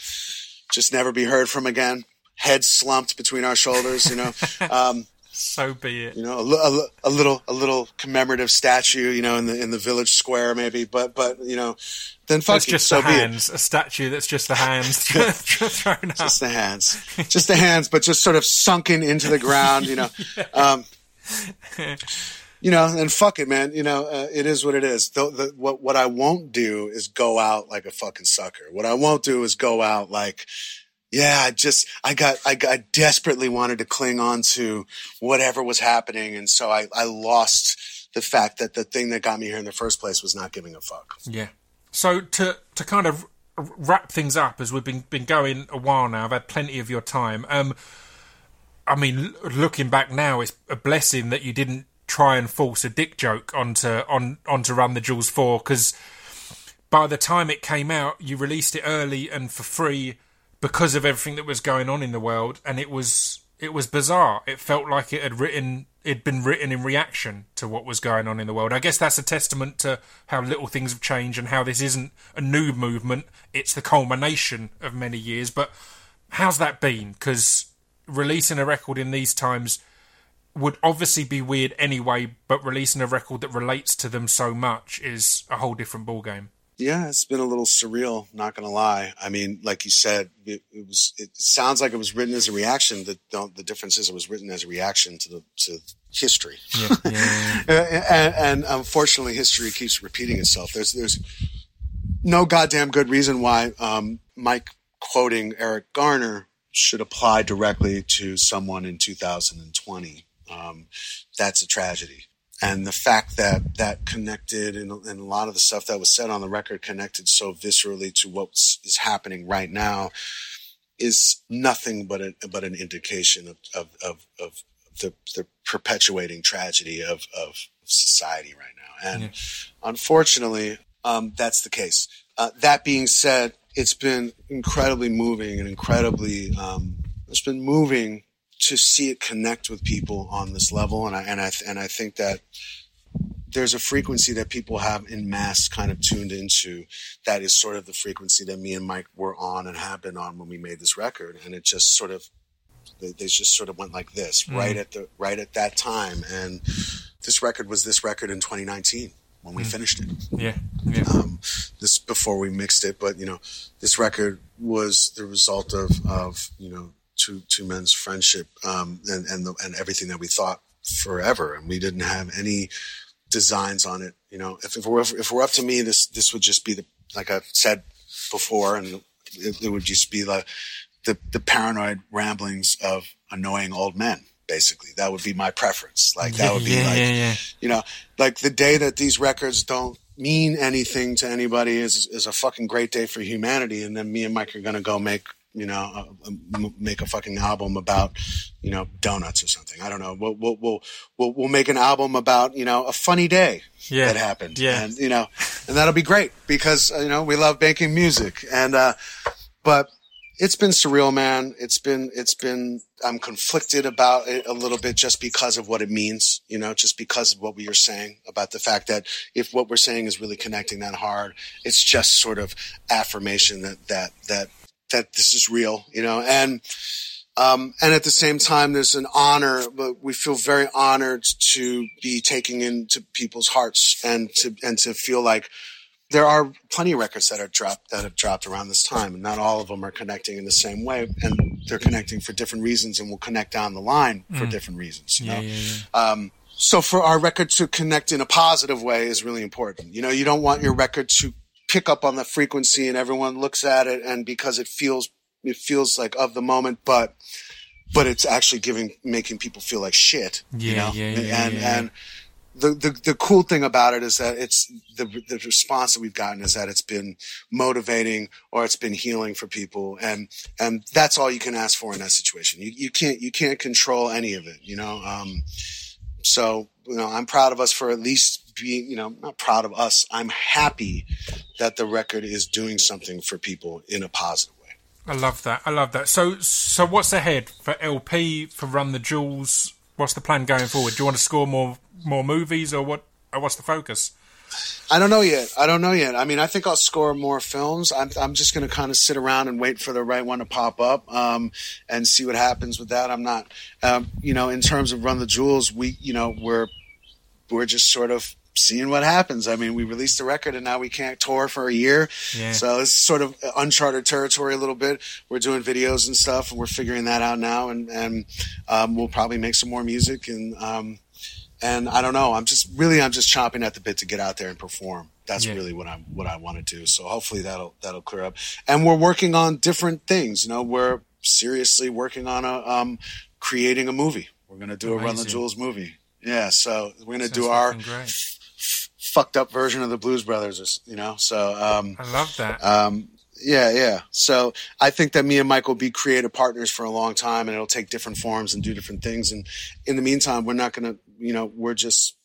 just never be heard from again. Head slumped between our shoulders, you know. Um, so be it. you know, a, a, a little, a little commemorative statue, you know, in the in the village square, maybe. But, but you know, then fuck That's it, just so the be it. hands, a statue that's just the hands thrown up. Just the hands, just the hands, but just sort of sunken into the ground, you know. Um, you know, and fuck it, man. You know, uh, it is what it is. The, the, what what I won't do is go out like a fucking sucker. What I won't do is go out like, yeah, I just I got I, got, I desperately wanted to cling on to whatever was happening, and so I I lost the fact that the thing that got me here in the first place was not giving a fuck. Yeah. So to to kind of wrap things up, as we've been been going a while now, I've had plenty of your time. Um, I mean, looking back now, it's a blessing that you didn't try and force a dick joke onto on onto Run the Jewels four because by the time it came out, you released it early and for free because of everything that was going on in the world, and it was it was bizarre. It felt like it had written it'd been written in reaction to what was going on in the world. I guess that's a testament to how little things have changed and how this isn't a new movement. It's the culmination of many years. But how's that been? Because releasing a record in these times would obviously be weird anyway, but releasing a record that relates to them so much is a whole different ballgame. Yeah, it's been a little surreal. Not gonna lie. I mean, like you said, it, it was. It sounds like it was written as a reaction. The the, the difference is it was written as a reaction to the to history. Yeah, yeah, and, and unfortunately, history keeps repeating itself. There's there's no goddamn good reason why um, Mike quoting Eric Garner should apply directly to someone in 2020. Um, that's a tragedy. And the fact that that connected and, and a lot of the stuff that was said on the record connected so viscerally to what is happening right now is nothing but a, but an indication of, of, of, of the, the perpetuating tragedy of, of society right now. And unfortunately, um, that's the case. Uh, that being said, it's been incredibly moving and incredibly, um, it's been moving to see it connect with people on this level. And I, and I, and I think that there's a frequency that people have in mass kind of tuned into that is sort of the frequency that me and Mike were on and have been on when we made this record. And it just sort of, they, they just sort of went like this Mm. right at the, right at that time. And this record was this record in 2019 when we finished it Yeah, yeah. um, this before we mixed it, but you know, this record was the result of, of you know two two men's friendship um, and and the, and everything that we thought forever, and we didn't have any designs on it. You know, if, if we're if we're up to me, this this would just be the like I've said before, and it, it would just be like the the paranoid ramblings of annoying old men. Basically, that would be my preference. Like that would be yeah, like yeah, yeah. you know, like the day that these records don't mean anything to anybody is is a fucking great day for humanity. And then me and Mike are gonna go make you know a, a, m- make a fucking album about you know donuts or something. I don't know. We'll we'll we'll we'll, we'll make an album about you know a funny day Yeah. that happened. Yeah. and you know, and that'll be great because uh, you know we love making music and uh, but it's been surreal, man. It's been, it's been, I'm conflicted about it a little bit just because of what it means, you know, just because of what we are saying about the fact that if what we're saying is really connecting that hard, it's just sort of affirmation that, that, that, that this is real, you know, and, um, and at the same time, there's an honor, but we feel very honored to be taking into people's hearts and to, and to feel like, there are plenty of records that are dropped that have dropped around this time, and not all of them are connecting in the same way, and they're connecting for different reasons, and will connect down the line for different reasons. You know, Mm. yeah, yeah. Um, so for our record to connect in a positive way is really important. You know, you don't want your record to pick up on the frequency, and everyone looks at it, and because it feels it feels like of the moment, but but it's actually giving making people feel like shit. you Yeah, know? yeah, yeah, and yeah. and the, the the cool thing about it is that it's the the response that we've gotten is that it's been motivating or it's been healing for people and and that's all you can ask for in that situation. You you can't you can't control any of it, you know. Um so you know, I'm proud of us for at least being, you know, not proud of us. I'm happy that the record is doing something for people in a positive way. I love that. I love that. So, so what's ahead for El-P for Run the Jewels? What's the plan going forward? Do you want to score more more movies, or what? Or what's the focus? I don't know yet. I don't know yet. I mean, I think I'll score more films. I'm, I'm just going to kind of sit around and wait for the right one to pop up um, and see what happens with that. I'm not, um, you know, in terms of Run the Jewels, we, you know, we're we're just sort of seeing what happens. I mean, we released the record and now we can't tour for a year, Yeah. so it's sort of uncharted territory a little bit. We're doing videos and stuff, and we're figuring that out now, and and um, we'll probably make some more music and. Um, and I don't know. I'm just really, I'm just chomping at the bit to get out there and perform. That's Yeah. really what I'm, what I want to do. So hopefully that'll, that'll clear up. And we're working on different things. You know, we're seriously working on a, um, creating a movie. We're going to do a Run the Jewels movie. Yeah. So we're going to Sounds do our great. Fucked up version of the Blues Brothers, you know, so, um, I love that. um, yeah, yeah. So I think that me and Mike will be creative partners for a long time, and it'll take different forms and do different things. And in the meantime, we're not going to, you know, we're just,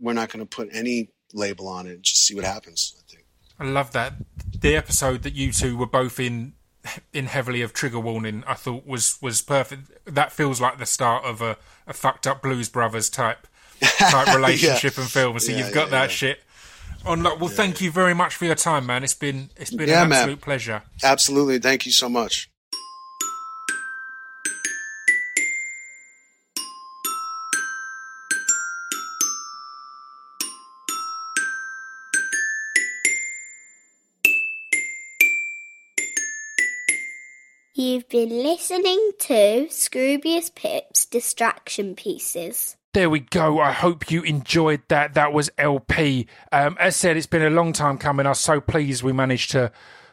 we're not going to put any label on it. Just see what happens. I think. I love that. The episode that you two were both in, in heavily of trigger warning, I thought was was perfect. That feels like the start of a, a fucked up Blues Brothers type type relationship and film. So Yeah, you've got yeah, that yeah. shit. On luck. Well, thank you very much for your time, man. It's been it's been Yeah, an man. absolute pleasure. Absolutely. Thank you so much. You've been listening to Scroobius Pip's Distraction Pieces. There we go. I hope you enjoyed that. That was El-P. Um, as said, it's been a long time coming. I'm so pleased we managed to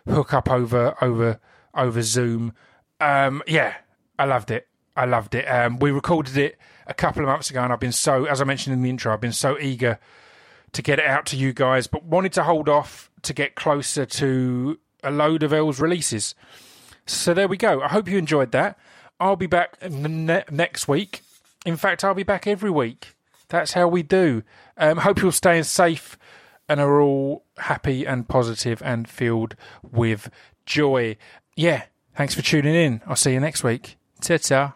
hook up over over over Zoom. Um, yeah, I loved it. I loved it. Um, we recorded it a couple of months ago, and I've been so, as I mentioned in the intro, I've been so eager to get it out to you guys, but wanted to hold off to get closer to a load of El's releases. So there we go. I hope you enjoyed that. I'll be back ne- next week. In fact, I'll be back every week. That's how we do. Um, hope you're staying safe and are all happy and positive and filled with joy. Yeah, thanks for tuning in. I'll see you next week. Ta ta.